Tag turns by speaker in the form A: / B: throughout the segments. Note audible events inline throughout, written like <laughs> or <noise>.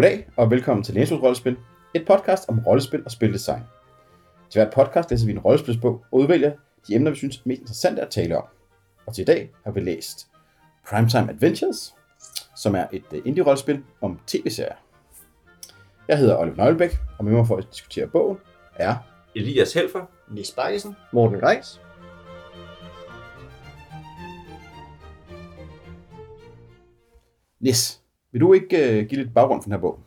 A: Goddag og velkommen til Læsehus Rollespil, et podcast om rollespil og spildesign. Til hvert podcast læser vi en rollespilsbog og udvælger de emner, vi synes er mest interessante at tale om. Og til i dag har vi læst Primetime Adventures, som er et øh, indie-rollespil om tv-serier. Jeg hedder Oliver Nøglebæk, og med mig for at diskutere bogen er
B: Elias Helfer.
C: Nis Bakkesen.
D: Morten Greis.
A: Nis. Vil du ikke øh, give lidt baggrund for den her bog?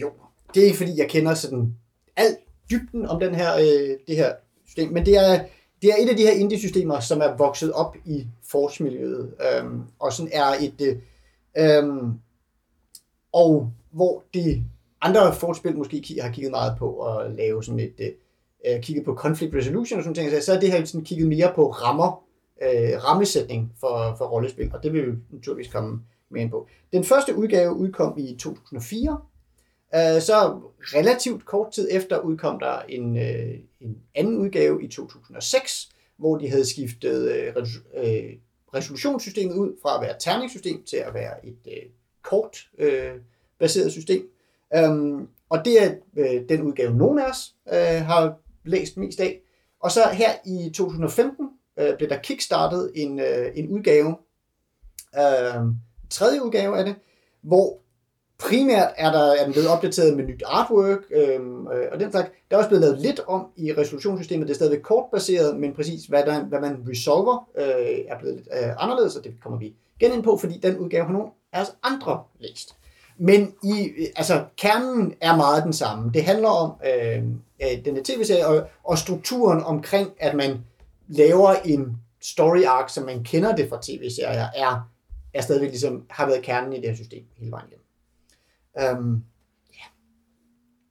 C: Jo, det er ikke fordi, jeg kender sådan alt dybden om den her, øh, det her system, men det er, det er et af de her indie-systemer, som er vokset op i forskmiljøet, øh, og sådan er et, øh, øhm, og hvor de andre forspil måske har kigget meget på at lave sådan et, øh, øh, kigget på conflict resolution og sådan ting, så er det her sådan kigget mere på rammer, øh, rammesætning for, for rollespil, og det vil vi naturligvis komme med en bog. Den første udgave udkom i 2004, Øh, så relativt kort tid efter udkom der en, øh, en anden udgave i 2006, hvor de havde skiftet øh, øh, resolutionssystemet ud fra at være et terningssystem til at være et øh, kort øh, baseret system. Øhm, og det er den udgave, nogen af os har læst mest af. Og så her i 2015 blev der kickstartet en, en udgave, øhm, tredje udgave af det, hvor primært er, der, er den blevet opdateret med nyt artwork, øhm, øh, og den slags. Der er også blevet lavet lidt om i resolutionssystemet. Det er stadigvæk kortbaseret, men præcis hvad, der, hvad man resolver øh, er blevet lidt øh, anderledes, og det kommer vi igen ind på, fordi den udgave har nogle af os andre læst. Men i, øh, altså, kernen er meget den samme. Det handler om øh, øh, den tv-serie og, og strukturen omkring, at man laver en story arc, som man kender det fra tv-serier, er, er stadigvæk ligesom, har været kernen i det her system hele vejen igennem. Um,
B: ja.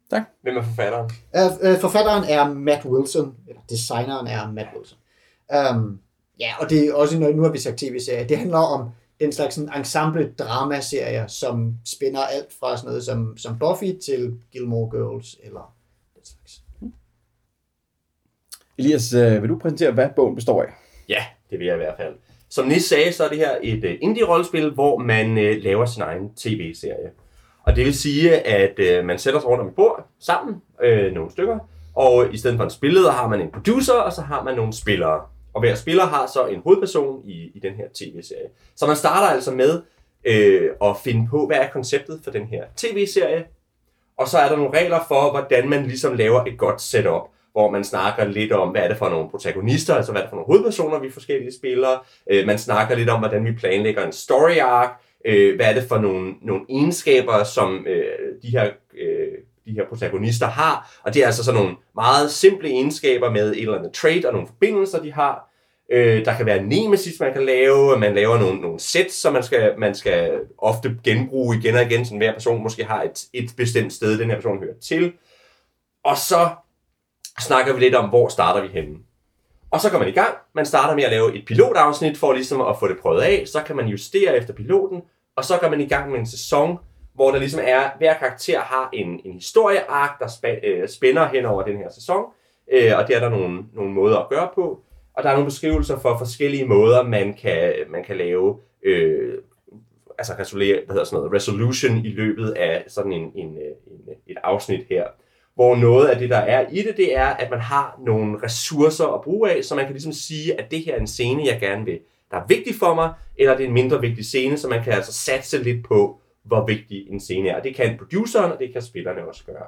B: Tak. Hvem er forfatteren?
C: Uh, uh, forfatteren er Matt Wilson, eller designeren er Matt Wilson. Um, ja, og det er også, nu har vi sagt tv-serie, det handler om den slags sådan, ensemble dramaserier, som spænder alt fra sådan noget som, som Buffy til Gilmore Girls, eller den slags.
A: Elias, øh, vil du præsentere, hvad bogen består af?
B: Ja, det vil jeg i hvert fald. Som Nis sagde, så er det her et øh, indie-rollespil, hvor man øh, laver sin egen tv-serie. Og det vil sige, at øh, man sætter sig rundt om et bord sammen, øh, nogle stykker, og i stedet for en spilleder har man en producer, og så har man nogle spillere. Og hver spiller har så en hovedperson i, i den her tv-serie. Så man starter altså med øh, at finde på, hvad er konceptet for den her tv-serie, og så er der nogle regler for, hvordan man ligesom laver et godt setup, hvor man snakker lidt om, hvad er det for nogle protagonister, altså hvad er det for nogle hovedpersoner, vi forskellige spillere. Øh, man snakker lidt om, hvordan vi planlægger en story arc, øh, hvad er det for nogle, nogle egenskaber, som øh, de, her, øh, de her protagonister har. Og det er altså sådan nogle meget simple egenskaber med et eller andet trait og nogle forbindelser, de har. Øh, der kan være nemesis, man kan lave. Man laver nogle, nogle sets, som man skal, man skal ofte genbruge igen og igen, så hver person måske har et, et bestemt sted, den her person hører til. Og så snakker vi lidt om, hvor starter vi henne. Og så går man i gang. Man starter med at lave et pilotafsnit for ligesom at få det prøvet af. Så kan man justere efter piloten, og så går man i gang med en sæson, hvor der ligesom er, hver karakter har en, en historieark, der spa, øh, spænder hen over den her sæson. Øh, og det er der nogle, nogle måder at gøre på. Og der er nogle beskrivelser for forskellige måder, man kan, man kan lave øh, altså resolere, hvad hedder sådan noget, resolution i løbet af sådan en, en, øh, en, et afsnit her hvor noget af det, der er i det, det er, at man har nogle ressourcer at bruge af, så man kan ligesom sige, at det her er en scene, jeg gerne vil, der er vigtig for mig, eller det er en mindre vigtig scene, så man kan altså satse lidt på, hvor vigtig en scene er. Det kan produceren, og det kan spillerne også gøre.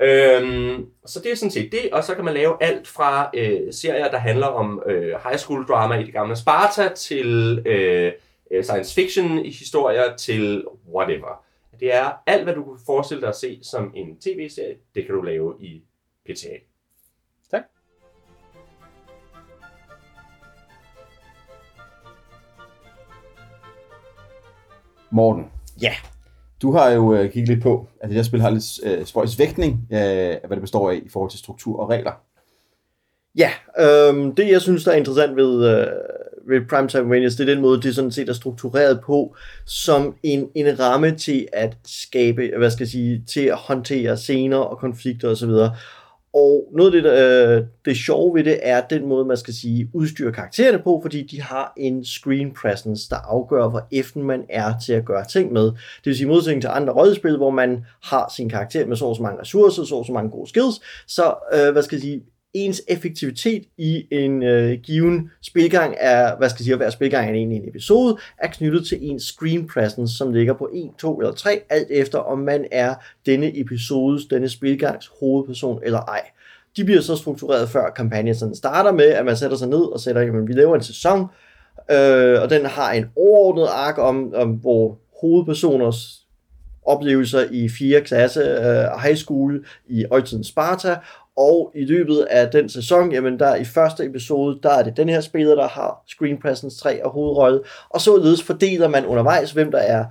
B: Øhm, så det er sådan set det, og så kan man lave alt fra øh, serier, der handler om øh, high school drama i det gamle Sparta, til øh, øh science fiction historier, til whatever. Det er alt, hvad du kunne forestille dig at se som en tv-serie, det kan du lave i PTA.
A: Tak. Morten.
C: Ja.
A: Du har jo øh, kigget lidt på, at det her spil har lidt øh, spøjs vægtning øh, af, hvad det består af i forhold til struktur og regler.
D: Ja, øh, det jeg synes, der er interessant ved, øh, ved Primetime Rangers, det er den måde, det sådan set er struktureret på, som en, en ramme til at skabe, hvad skal jeg sige, til at håndtere scener og konflikter osv. Og noget af det, der, øh, det sjove ved det er den måde, man skal sige, udstyre karaktererne på, fordi de har en screen presence, der afgør, hvor efter man er til at gøre ting med. Det vil sige modsætning til andre rollespil, hvor man har sin karakter med så og så mange ressourcer, så og så mange gode skills, så øh, hvad skal jeg sige, ens effektivitet i en øh, given spilgang er, hvad skal jeg sige, hver spilgang er en, en episode, er knyttet til ens screen presence, som ligger på 1, 2 eller 3, alt efter om man er denne episodes, denne spilgangs hovedperson eller ej. De bliver så struktureret før kampagnen sådan starter med, at man sætter sig ned og sætter, jamen vi laver en sæson, øh, og den har en overordnet ark om, om hvor hovedpersoners oplevelser i 4. klasse øh, high school i Øjtiden Sparta, og i løbet af den sæson, jamen der i første episode, der er det den her spiller, der har Screen Presence 3 og hovedrolle, og således fordeler man undervejs, hvem der er,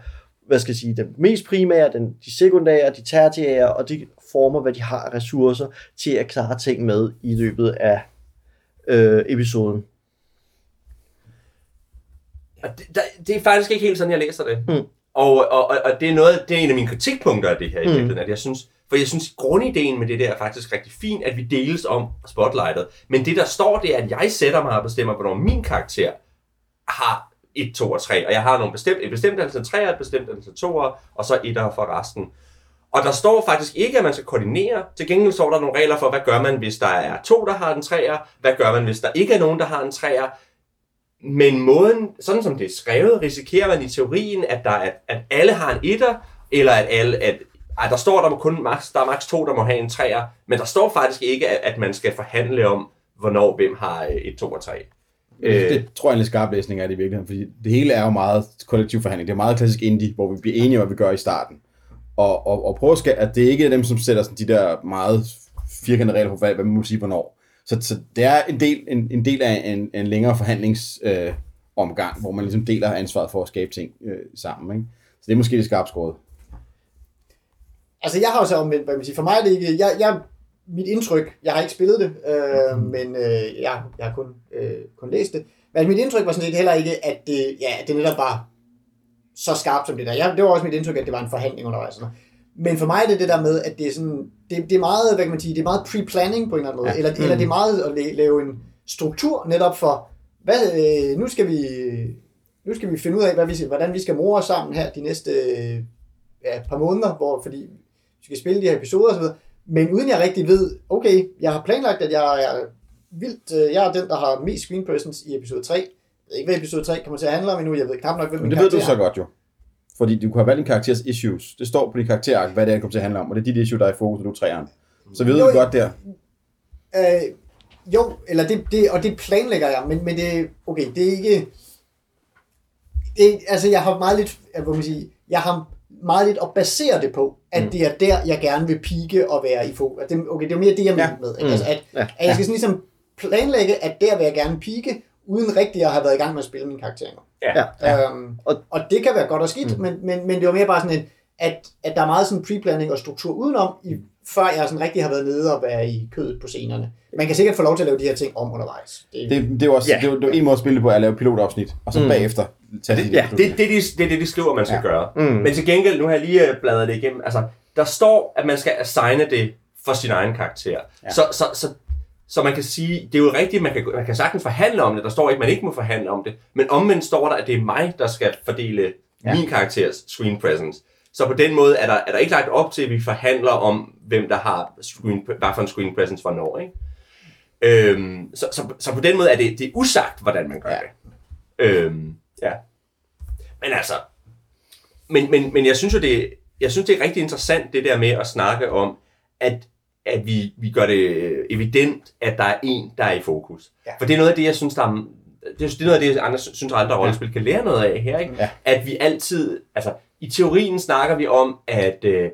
D: hvad skal jeg sige, den mest primære, den, de sekundære, de tertiære, og de former, hvad de har af ressourcer til at klare ting med i løbet af øh, episoden.
B: Og det, der, det er faktisk ikke helt sådan, jeg læser det.
D: Mm.
B: Og, og, og, og det er noget, det er en af mine kritikpunkter af det her i
D: Mm.
B: virkeligheden, at jeg synes, for jeg synes, grundideen med det der er faktisk rigtig fint, at vi deles om spotlightet. Men det, der står, det er, at jeg sætter mig og bestemmer, hvornår min karakter har 1, 2 og 3. Og jeg har nogle bestemt, et bestemt antal 3, et bestemt antal 2, og så 1'er for resten. Og der står faktisk ikke, at man skal koordinere. Til gengæld står der nogle regler for, hvad gør man, hvis der er to, der har en 3'er? Hvad gør man, hvis der ikke er nogen, der har en 3'er? Men måden, sådan som det er skrevet, risikerer man i teorien, at, der er, at alle har en etter, eller at alle, at, at der står, der må kun max, der er max to, der må have en træer, men der står faktisk ikke, at, at man skal forhandle om, hvornår hvem har øh, et, to og tre.
A: Øh. Det tror jeg er en lidt skarp læsning af det i virkeligheden, fordi det hele er jo meget kollektiv forhandling. Det er meget klassisk indie, hvor vi bliver enige om, hvad vi gør i starten. Og, og, og prøve at skabe, at det ikke er dem, som sætter sådan de der meget firkantede regler på, hvad, hvad man må sige hvornår. Så, så det er en del, en, en del af en, en længere forhandlingsomgang, øh, omgang, hvor man ligesom deler ansvaret for at skabe ting øh, sammen. Ikke? Så det er måske lidt skarpt skåret.
C: Altså, jeg har jo så omvendt, hvad man siger. For mig er det ikke... Jeg, jeg, mit indtryk, jeg har ikke spillet det, øh, men øh, jeg, jeg har kun, øh, kun læst det. Men mit indtryk var sådan set heller ikke, at det, ja, det netop var så skarpt som det der. Jeg, det var også mit indtryk, at det var en forhandling undervejs. Sådan. Men for mig er det det der med, at det er sådan, det, det er meget, hvad kan man sige, det er meget pre-planning på en eller anden måde. Ja. Eller, mm. eller det er meget at la- lave en struktur netop for, hvad, øh, nu skal vi nu skal vi finde ud af, hvad vi, hvordan vi skal more os sammen her de næste øh, ja, par måneder, hvor, fordi skal spille de her episoder osv. Men uden jeg rigtig ved, okay, jeg har planlagt, at jeg er vildt, øh, jeg er den, der har mest screen presence i episode 3. Jeg ved ikke, hvad episode 3 kommer til at handle om endnu. Jeg ved knap nok, hvem
A: Men det ved du så godt jo. Fordi du kan have valgt din karakteres issues. Det står på din karakterark, hvad det er, kommer til at handle om. Og det er dit issue, der er i fokus, og du er træeren. Så ved
C: Jo,
A: godt der.
C: Øh, jo, eller det, det, og det planlægger jeg, men, men det, okay, det er ikke, det, altså jeg har meget lidt, jeg, vil sige, jeg har meget lidt at basere det på, at mm. det er der, jeg gerne vil pike og være i fokus. Det, okay, det er mere det, jeg
A: Ja.
C: mener med. Ikke?
D: Mm.
C: Altså, at,
D: Ja.
C: at jeg skal sådan ligesom planlægge, at der vil jeg gerne pike, uden rigtig at have været i gang med at spille min karakter endnu.
B: Ja.
D: Ja.
C: Øhm,
D: Og-
C: og, det kan være godt og skidt,
D: Mm.
C: mm. men, men, men det var mere bare sådan en, at, at der er meget sådan pre-planning og struktur udenom, i, før jeg sådan rigtig har været nede og være i kødet på scenerne. Man kan sikkert få lov til at lave de her ting om undervejs. Det,
A: Det, det er jo også
D: Ja.
A: det, er, det er en måde at spille det på, at lave pilotafsnit, og så
D: Mm.
A: bagefter tage de
D: ja,
B: Det, det, det, det er det, de skriver, man skal
A: Ja.
B: gøre.
D: Mm.
B: Men til gengæld, nu har jeg lige øh, bladret det igennem, altså, der står, at man skal assigne det for sin egen karakter.
A: Ja.
B: Så, så, så, så man kan sige, det er jo rigtigt, man kan, man kan sagtens forhandle om det, der står ikke, at man ikke må forhandle om det, men omvendt står der, at det er mig, der skal fordele
A: Ja.
B: ja. min karakters screen presence. Så på den måde er der, er der ikke lagt op til, at vi forhandler om, hvem der har screen, hvad for en screen presence hvornår. Ikke? Øhm, så, så, så på den måde er det, det er usagt, hvordan man gør
A: Ja.
B: det. Øhm, ja. Men altså, men, men, men jeg synes jo, det, jeg synes, det er rigtig interessant, det der med at snakke om, at, at vi, vi gør det evident, at der er en, der er i fokus.
C: Ja.
B: For det er noget af det, jeg synes, der er, det er det er noget af det, andre, synes, andre rollespil kan lære noget af her. Ikke?
A: Ja.
B: At vi altid, altså i teorien snakker vi om, at, øh,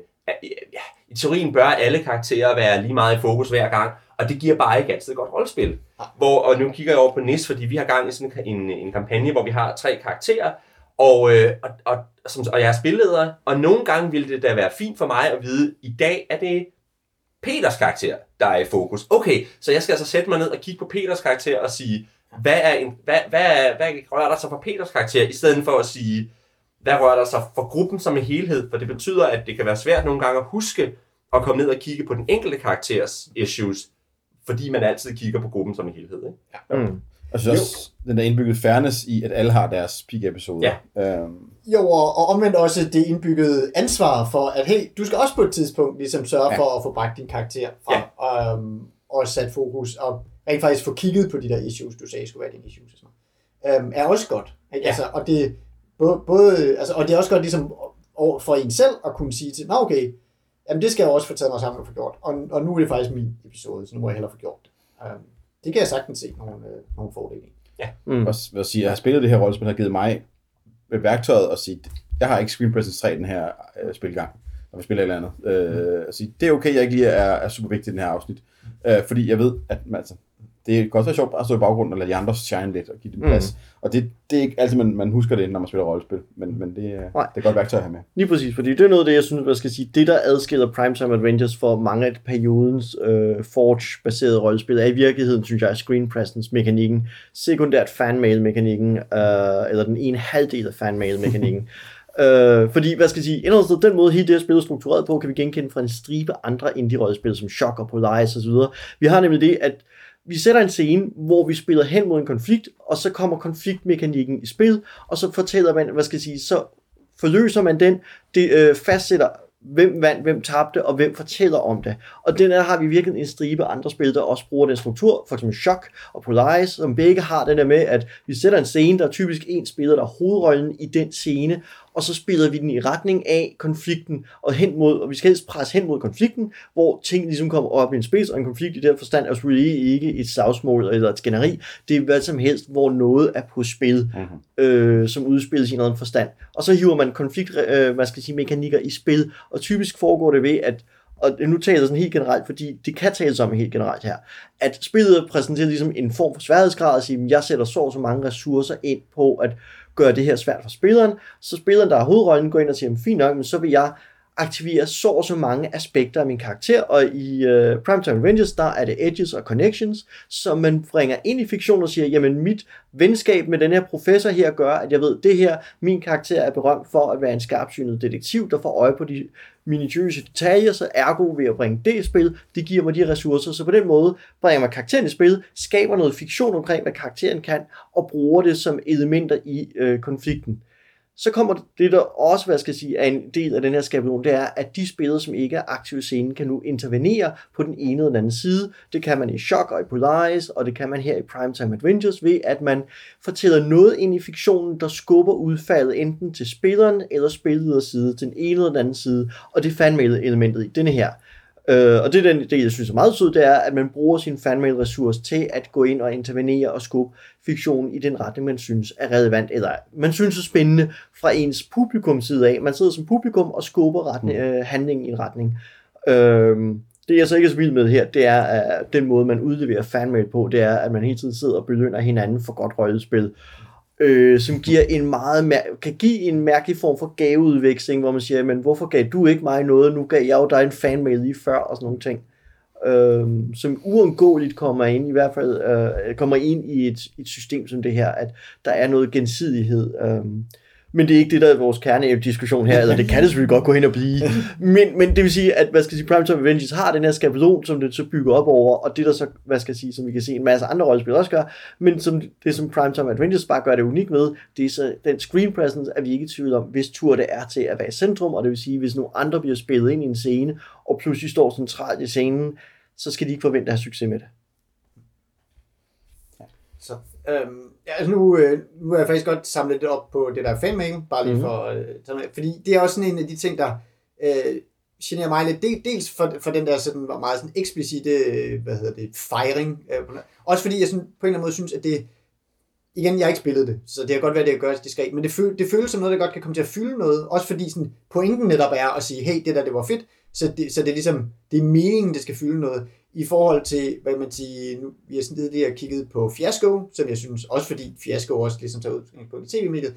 B: i teorien bør alle karakterer være lige meget i fokus hver gang, og det giver bare ikke altid et godt rollespil. Hvor, og nu kigger jeg over på NIS, fordi vi har gang i sådan en, en kampagne, hvor vi har tre karakterer, og, øh, og, og, som, og jeg er spilleder, og nogle gange ville det da være fint for mig at vide, i dag er det Peters karakter, der er i fokus. Okay, så jeg skal altså sætte mig ned og kigge på Peters karakter og sige, hvad, er en, hvad, hvad, er, hvad rører der sig for Peters karakter, i stedet for at sige, hvad rører der sig for gruppen som en helhed, for det betyder, at det kan være svært nogle gange at huske, at komme ned og kigge på den enkelte karakters issues, fordi man altid kigger på gruppen som en helhed. Ikke?
D: Mm.
A: Og så også den der indbygget fairness i, at alle har deres peak-episoder. Ja. Øhm,
C: Jo, og, og omvendt også det indbyggede ansvar for, at hey, du skal også på et tidspunkt ligesom sørge
A: Ja.
C: ja. for at få bragt din karakter frem, ja. og, um, og sat fokus, og rent faktisk få kigget på de der issues, du sagde skulle være dine issues. Og sådan noget. Um, er også godt. Ikke?
B: Ja.
C: Altså, og, det, både, både, altså, og det er også godt ligesom over for en selv at kunne sige til, nå okay, jamen det skal jeg også få taget mig sammen og få gjort, og, og nu er det faktisk min episode, så nu må jeg hellere få gjort det. Um, det kan jeg sagtens se nogle, øh, nogle fordele i.
D: Mm.
A: og vil sige, jeg har spillet det her rollespil, har givet mig værktøjet at sige, jeg har ikke Screen Presence 3 den her øh, spilgang, når vi spiller et eller andet. Øh, at sige, det er okay, jeg ikke lige er, er super vigtig i den her afsnit, øh, fordi jeg ved, at man, altså, det kan også være sjovt at stå i baggrunden og lade de andre shine lidt og give dem plads. Mm. Og det, det er ikke altid, man, man husker det, når man spiller rollespil, men, men det, er-
D: Nej.
A: det er godt værktøj at have med.
D: Lige præcis, fordi det er noget af det, jeg synes, man skal sige, det der adskiller Primetime Adventures for mange af periodens øh, Forge-baserede rollespil, er i virkeligheden, synes jeg, screen presence-mekanikken, sekundært fanmail-mekanikken, øh, eller den ene halvdel af fanmail-mekanikken. <laughs> Øh, fordi, hvad skal jeg sige, sted, den måde hele det her spil er struktureret på, kan vi genkende fra en stribe andre indie-rollespil, som Shock og Polaris osv. Vi har nemlig det, at vi sætter en scene, hvor vi spiller hen mod en konflikt, og så kommer konfliktmekanikken i spil, og så fortæller man, hvad skal jeg sige, så forløser man den, det øh, fastsætter, hvem vandt, hvem tabte, og hvem fortæller om det. Og den her har vi virkelig en stribe andre spil, der også bruger den struktur, for eksempel Shock og Polaris, som begge har den der med, at vi sætter en scene, der er typisk en spiller, der er hovedrollen i den scene, og så spiller vi den i retning af konflikten, og hen mod, og vi skal helst presse hen mod konflikten, hvor ting ligesom kommer op i en spids, og en konflikt i den forstand er selvfølgelig ikke et savsmål eller et skænderi, det er hvad som helst, hvor noget er på spil,
A: Mm-hmm.
D: øh, som udspilles i en eller anden forstand. Og så hiver man konflikt, øh, hvad skal sige, mekanikker i spil, og typisk foregår det ved, at og nu taler jeg sådan helt generelt, fordi det kan tales om helt generelt her, at spillet præsenterer ligesom en form for sværhedsgrad, at sige, at jeg sætter så og så mange ressourcer ind på at gøre det her svært for spilleren, så spilleren, der har hovedrollen, går ind og siger, fint nok, men så vil jeg aktivere så og så mange aspekter af min karakter, og i uh, Primetime Rangers, der er det edges og connections, som man bringer ind i fiktion og siger, jamen mit venskab med den her professor her gør, at jeg ved, det her, min karakter er berømt for at være en skarpsynet detektiv, der får øje på de minutiøse detaljer, så ergo ved at bringe det i spil, det giver mig de ressourcer, så på den måde bringer man karakteren i spil, skaber noget fiktion omkring, hvad karakteren kan, og bruger det som elementer i øh, konflikten så kommer det, der også, hvad skal jeg sige, er en del af den her skabelon, det er, at de spillere, som ikke er aktive i scenen, kan nu intervenere på den ene eller den anden side. Det kan man i Shock og i Polaris, og det kan man her i Primetime Adventures, ved at man fortæller noget ind i fiktionen, der skubber udfaldet enten til spilleren eller spillederens side, til den ene eller den anden side, og det er fandme elementet i denne her. Øh, og det den del, jeg synes er meget sød, det er, at man bruger sin fanmail-ressource til at gå ind og intervenere og skubbe fiktionen i den retning, man synes er relevant, eller man synes er spændende fra ens publikums side af. Man sidder som publikum og skubber retning, øh, handlingen i en retning. Øh, det jeg så ikke er så vild med her, det er at den måde, man udleverer fanmail på, det er, at man hele tiden sidder og belønner hinanden for godt rollespil øh, som giver en meget mær- kan give en mærkelig form for gaveudveksling, hvor man siger, men hvorfor gav du ikke mig noget, nu gav jeg jo dig en fanmail lige før, og sådan nogle ting. Øh, som uundgåeligt kommer ind, i hvert fald øh, kommer ind i et, et system som det her, at der er noget gensidighed. Øh, men det er ikke det, der er vores kerne-diskussion her, eller det kan det selvfølgelig godt gå hen og blive. Men, men det vil sige, at hvad skal jeg sige, Primetime Avengers har den her skabelon, som det så bygger op over, og det der så, hvad skal jeg sige, som vi kan se en masse andre rollespil også gør, men som det som Primetime Avengers bare gør det unikt med, det er så den screen presence, at vi ikke i tvivl om, hvis tur det er til at være i centrum, og det vil sige, hvis nogle andre bliver spillet ind i en scene, og pludselig står centralt i scenen, så skal de ikke forvente at have succes med det. Ja.
C: Så, øhm, ja, altså nu, øh, nu er jeg faktisk godt samlet det op på det der fanmail, bare lige
D: Mhm.
C: for, med, fordi det er også sådan en af de ting, der øh, generer mig lidt, Del, dels for, for den der sådan, meget sådan eksplicite, øh, hvad hedder det, fejring, øh, også fordi jeg sådan, på en eller anden måde synes, at det, igen, jeg har ikke spillet det, så det kan godt være, det kan gøres diskret, men det, føl, det føles som noget, der godt kan komme til at fylde noget, også fordi sådan, pointen netop er at sige, hey, det der, det var fedt, så det, så det er ligesom, det er meningen, det skal fylde noget, i forhold til, hvad man siger, nu, vi har sådan lidt kigget på Fiasco, som jeg synes, også fordi Fiasco også ligesom tager udgangspunkt i tv-mediet,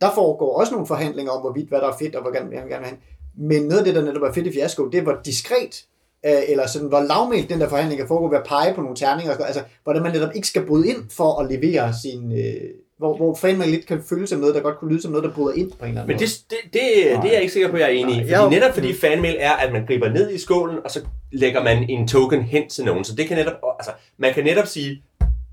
C: der foregår også nogle forhandlinger om, hvorvidt hvad der er fedt, og hvor gerne, gerne vil have. Men noget af det, der netop er fedt i Fiasco, det er, hvor diskret, øh, eller sådan, hvor lavmælt den der forhandling kan foregå ved at pege på nogle terninger, altså, hvordan man netop ikke skal bryde ind for at levere sin, øh, hvor, hvor fanmail lidt kan føles som noget, der godt kunne lyde som noget, der bryder ind på en eller anden
B: Men det, det, det, det er jeg ikke sikker på, at jeg er enig i. Fordi netop fordi fanmail er, at man griber ned i skålen, og så lægger man en token hen til nogen. Så det kan netop, altså, man kan netop sige,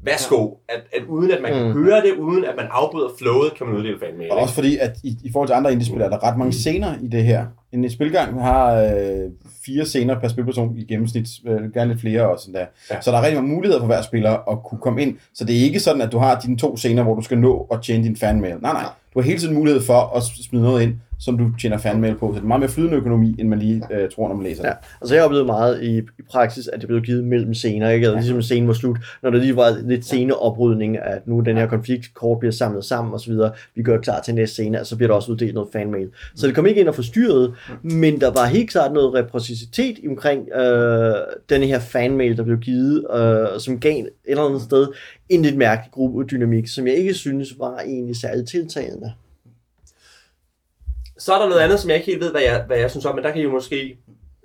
B: værsgo, at, at uden at man kan
D: Mm.
B: høre det, uden at man afbryder flowet, kan man uddele fanmail.
A: Og også fordi, at i, i forhold til andre indie-spil, er der ret mange scener i det her. En spilgang har øh, fire scener per spilperson i gennemsnit, øh, gerne lidt flere og sådan der.
B: Ja.
A: Ja. Så der er rigtig mange muligheder for hver spiller at kunne komme ind. Så det er ikke sådan, at du har dine to scener, hvor du skal nå at tjene din fanmail. Nej, nej. Du har hele tiden mulighed for at smide noget ind, som du tjener fanmail på. Så det er meget mere flydende økonomi, end man lige øh, tror, når man læser
D: Ja,
A: det.
D: altså jeg har oplevet meget i, i praksis, at det blev givet mellem scener, ikke? Altså, ligesom scenen var slut, når der lige var lidt sceneoprydning, at nu den her konfliktkort bliver samlet sammen osv., vi gør klar til næste scene, så bliver der også uddelt noget fanmail. Så det kom ikke ind og forstyrrede, men der var helt klart noget repræsentativitet omkring øh, den her fanmail, der blev givet, øh, som gav et eller andet sted en lidt mærkelig gruppedynamik, som jeg ikke synes var egentlig særligt tiltagende.
B: Så er der noget andet, som jeg ikke helt ved, hvad jeg, hvad jeg synes om, men der kan I jo måske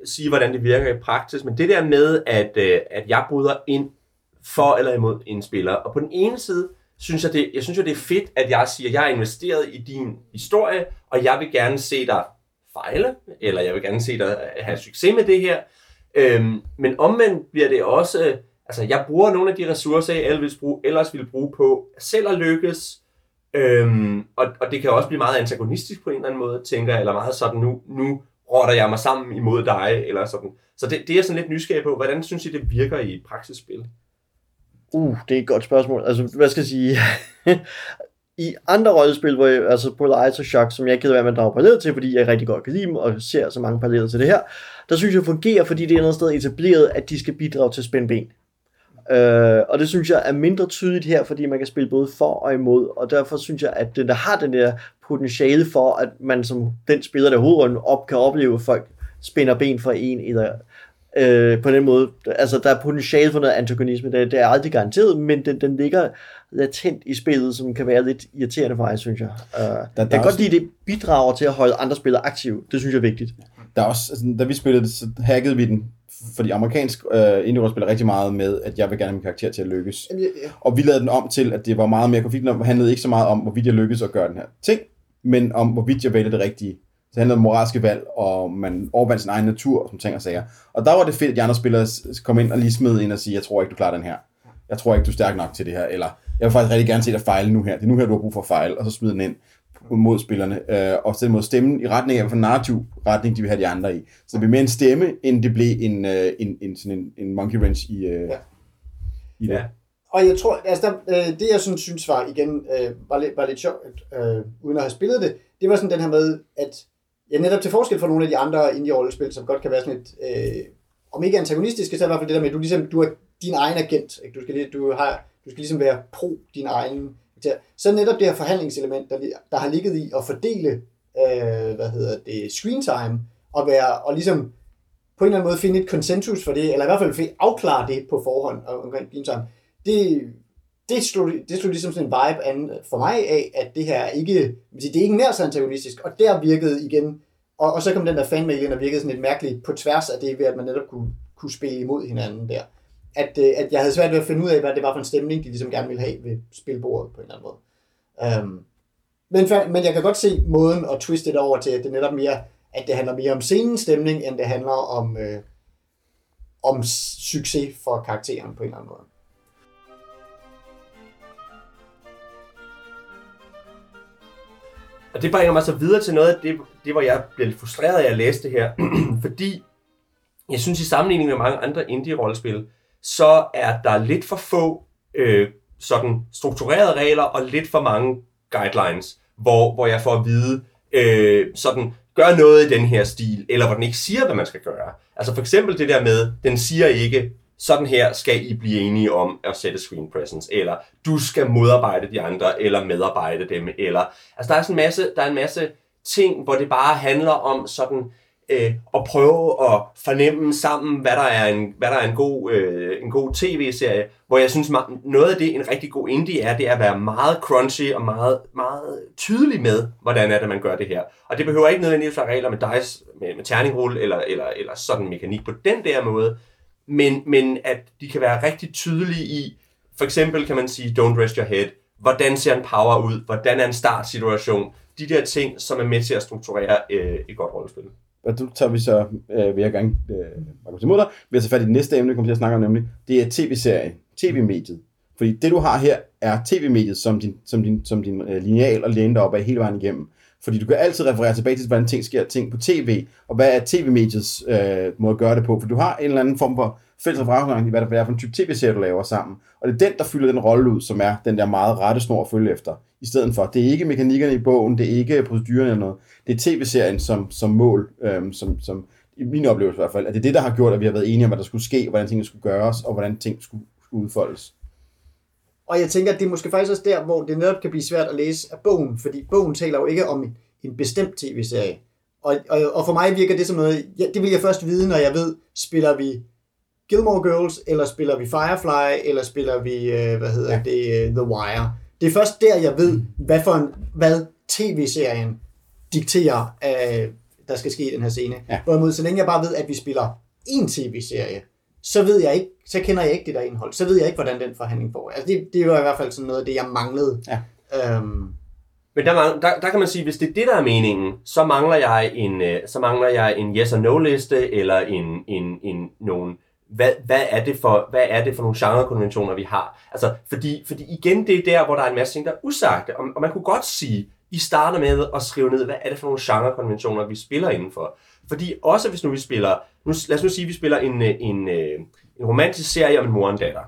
B: sige, hvordan det virker i praksis. Men det der med, at, øh, at jeg bryder ind for eller imod en spiller. Og på den ene side, synes jeg, det, jeg synes jo, det er fedt, at jeg siger, at jeg er investeret i din historie, og jeg vil gerne se dig fejle, eller jeg vil gerne se dig øh, have succes med det her. Øhm, men omvendt bliver det også, øh, altså jeg bruger nogle af de ressourcer, jeg ellers ville bruge, ellers ville bruge på selv at lykkes, Øhm, og, og det kan også blive meget antagonistisk på en eller anden måde, tænker jeg, eller meget sådan, nu, nu rotter jeg mig sammen imod dig, eller sådan. Så det, det er sådan lidt nysgerrig på. Hvordan synes I, det virker i et praksisspil?
D: Uh, det er et godt spørgsmål. Altså, hvad skal jeg sige? <laughs> I andre rollespil, hvor jeg, altså Polaris og Shock, som jeg ikke kan være med at drage paralleller til, fordi jeg rigtig godt kan lide dem, og ser så mange paralleller til det her, der synes jeg, fungerer, fordi det er noget sted etableret, at de skal bidrage til at spænde ben. Øh, og det synes jeg er mindre tydeligt her, fordi man kan spille både for og imod, og derfor synes jeg, at den der har den der potentiale for, at man som den spiller, der er hovedrollen, op kan opleve, at folk spænder ben for en, eller øh, på den måde. Altså, der er potentiale for noget antagonisme, det, det er aldrig garanteret, men den, den ligger latent i spillet, som kan være lidt irriterende for mig, synes jeg. Uh, jeg kan
A: er
D: godt
A: også-
D: lide, at det bidrager til at holde andre spillere aktive. Det synes jeg er vigtigt.
A: Der er også, altså, da vi spillede det, så hackede vi den, fordi amerikansk øh, indie spiller rigtig meget med, at jeg vil gerne have min karakter til at lykkes.
C: Jamen, jeg-
A: Og vi lavede den om til, at det var meget mere konflikten om, handlede ikke så meget om, hvorvidt jeg lykkedes at gøre den her ting, men om, hvorvidt jeg vælger det rigtige. Så det handlede om moralske valg, og man overvandt sin egen natur, som ting og sager. Og der var det fedt, at de andre spillere kom ind og lige smed ind og sige, jeg tror ikke, du klarer den her. Jeg tror ikke, du er stærk nok til det her. Eller, jeg vil faktisk rigtig gerne se dig fejle nu her. Det er nu her, du har brug for at fejle. Og så smide den ind mod spillerne. Øh, og så mod stemmen i retning af, hvilken narrativ retning de vil have de andre i. Så det blev mere en stemme, end det blev en, øh, en, en, sådan en, en monkey wrench i, øh,
C: Ja.
A: i det.
B: Ja.
C: Og jeg tror, altså der, øh, det jeg sådan synes var igen, øh, var, lidt, var lidt sjovt, øh, uden at have spillet det, det var sådan den her med, at ja, netop til forskel fra nogle af de andre indie-rollespil, som godt kan være sådan lidt, øh, om ikke antagonistiske, så er det i hvert fald det der med, at du, ligesom, du er din egen agent. Ikke? Du, skal, du, har, du skal ligesom være pro din egen så netop det her forhandlingselement, der, vi, der har ligget i at fordele, øh, hvad hedder det, screen time, og, være, og ligesom på en eller anden måde finde et konsensus for det, eller i hvert fald afklare det på forhånd omkring screen time. Det, det slog, det slog ligesom sådan en vibe an for mig af, at det her er ikke, det er ikke nær så antagonistisk, og der virkede igen, og, og så kom den der fanmail ind og virkede sådan lidt mærkeligt på tværs af det, ved at man netop kunne, kunne spille imod hinanden der. At, øh, at jeg havde svært ved at finde ud af, hvad det var for en stemning, de ligesom gerne ville have ved spilbordet på en eller anden måde. Um, men, men jeg kan godt se måden at twiste det over til, at det netop mere, at det handler mere om scenens stemning, end det handler om, øh, om succes for karakteren på en eller anden måde.
B: Og det bringer mig så videre til noget af det, det hvor jeg blev lidt frustreret af at læse det her. <clears throat> Fordi jeg synes i sammenligning med mange andre indie-rollespil, så er der lidt for få øh, sådan strukturerede regler og lidt for mange guidelines, hvor, hvor jeg får at vide, øh, sådan, gør noget i den her stil, eller hvor den ikke siger, hvad man skal gøre. Altså for eksempel det der med, den siger ikke, sådan her skal I blive enige om at sætte screen presence, eller du skal modarbejde de andre, eller medarbejde dem, eller... Altså der er sådan en masse, der er en masse ting, hvor det bare handler om sådan øh, at prøve at fornemme sammen, hvad der er en, hvad der er en god, øh, en god tv-serie, hvor jeg synes, noget af det, en rigtig god indie er, det er at være meget crunchy og meget, meget tydelig med, hvordan er det, man gør det her. Og det behøver ikke nødvendigvis være regler med dice, med, med terningrulle, eller, eller, eller sådan en mekanik på den der måde, men, men at de kan være rigtig tydelige i, for eksempel kan man sige, don't rest your head, hvordan ser en power ud, hvordan er en startsituation, de der ting, som er med til at strukturere øh, et godt rollespil.
A: Og du tager vi så, øh, vil jeg gerne øh, Markus imod dig, vi har så fat i det næste emne, vi kommer til at snakke om, nemlig, det er tv-serien, tv-mediet. Fordi det, du har her, er tv-mediet som din, som din, som din øh, lineal og læne op af hele vejen igennem. Fordi du kan altid referere tilbage til, hvordan ting sker, ting på tv, og hvad er tv-mediets øh, måde at gøre det på. For du har en eller anden form for fælles referencegang i, hvad det er for en type tv-serie, du laver sammen. Og det er den, der fylder den rolle ud, som er den der meget rette snor at følge efter. I stedet for, det er ikke mekanikkerne i bogen, det er ikke procedurerne eller noget. Det er tv-serien som, som mål, øhm, som, som i min oplevelse i hvert fald, at det er det, der har gjort, at vi har været enige om, hvad der skulle ske, hvordan tingene skulle gøres, og hvordan ting skulle, skulle udfoldes.
C: Og jeg tænker, at det er måske faktisk også der, hvor det netop kan blive svært at læse af bogen, fordi bogen taler jo ikke om en, en bestemt tv-serie. Og, og, og for mig virker det som noget, ja, det vil jeg først vide, når jeg ved, spiller vi Gilmore Girls, eller spiller vi Firefly, eller spiller vi, øh, hvad hedder ja. det, uh, The Wire. Det er først der, jeg ved, hvad, for en, hvad tv-serien dikterer, øh, der skal ske i den her scene. Ja. Hvorimod, så længe jeg bare ved, at vi spiller en tv-serie, så ved jeg ikke, så kender jeg ikke det der indhold. Så ved jeg ikke, hvordan den forhandling får. Altså det, det var i hvert fald sådan noget af det, jeg manglede. Ja. Øhm,
B: men der, der, der kan man sige, hvis det er det, der er meningen, så mangler jeg en, øh, så mangler jeg en yes or no liste, eller en, en, en, nogle, hvad, hvad, er det for, hvad er det for nogle genrekonventioner, vi har? Altså, fordi, fordi igen, det er der, hvor der er en masse ting, der er usagte, og, og man kunne godt sige, I starter med at skrive ned, hvad er det for nogle genrekonventioner, vi spiller indenfor. Fordi også hvis nu vi spiller, nu, lad os nu sige, at vi spiller en, en, en, en romantisk serie om en mor og en datter.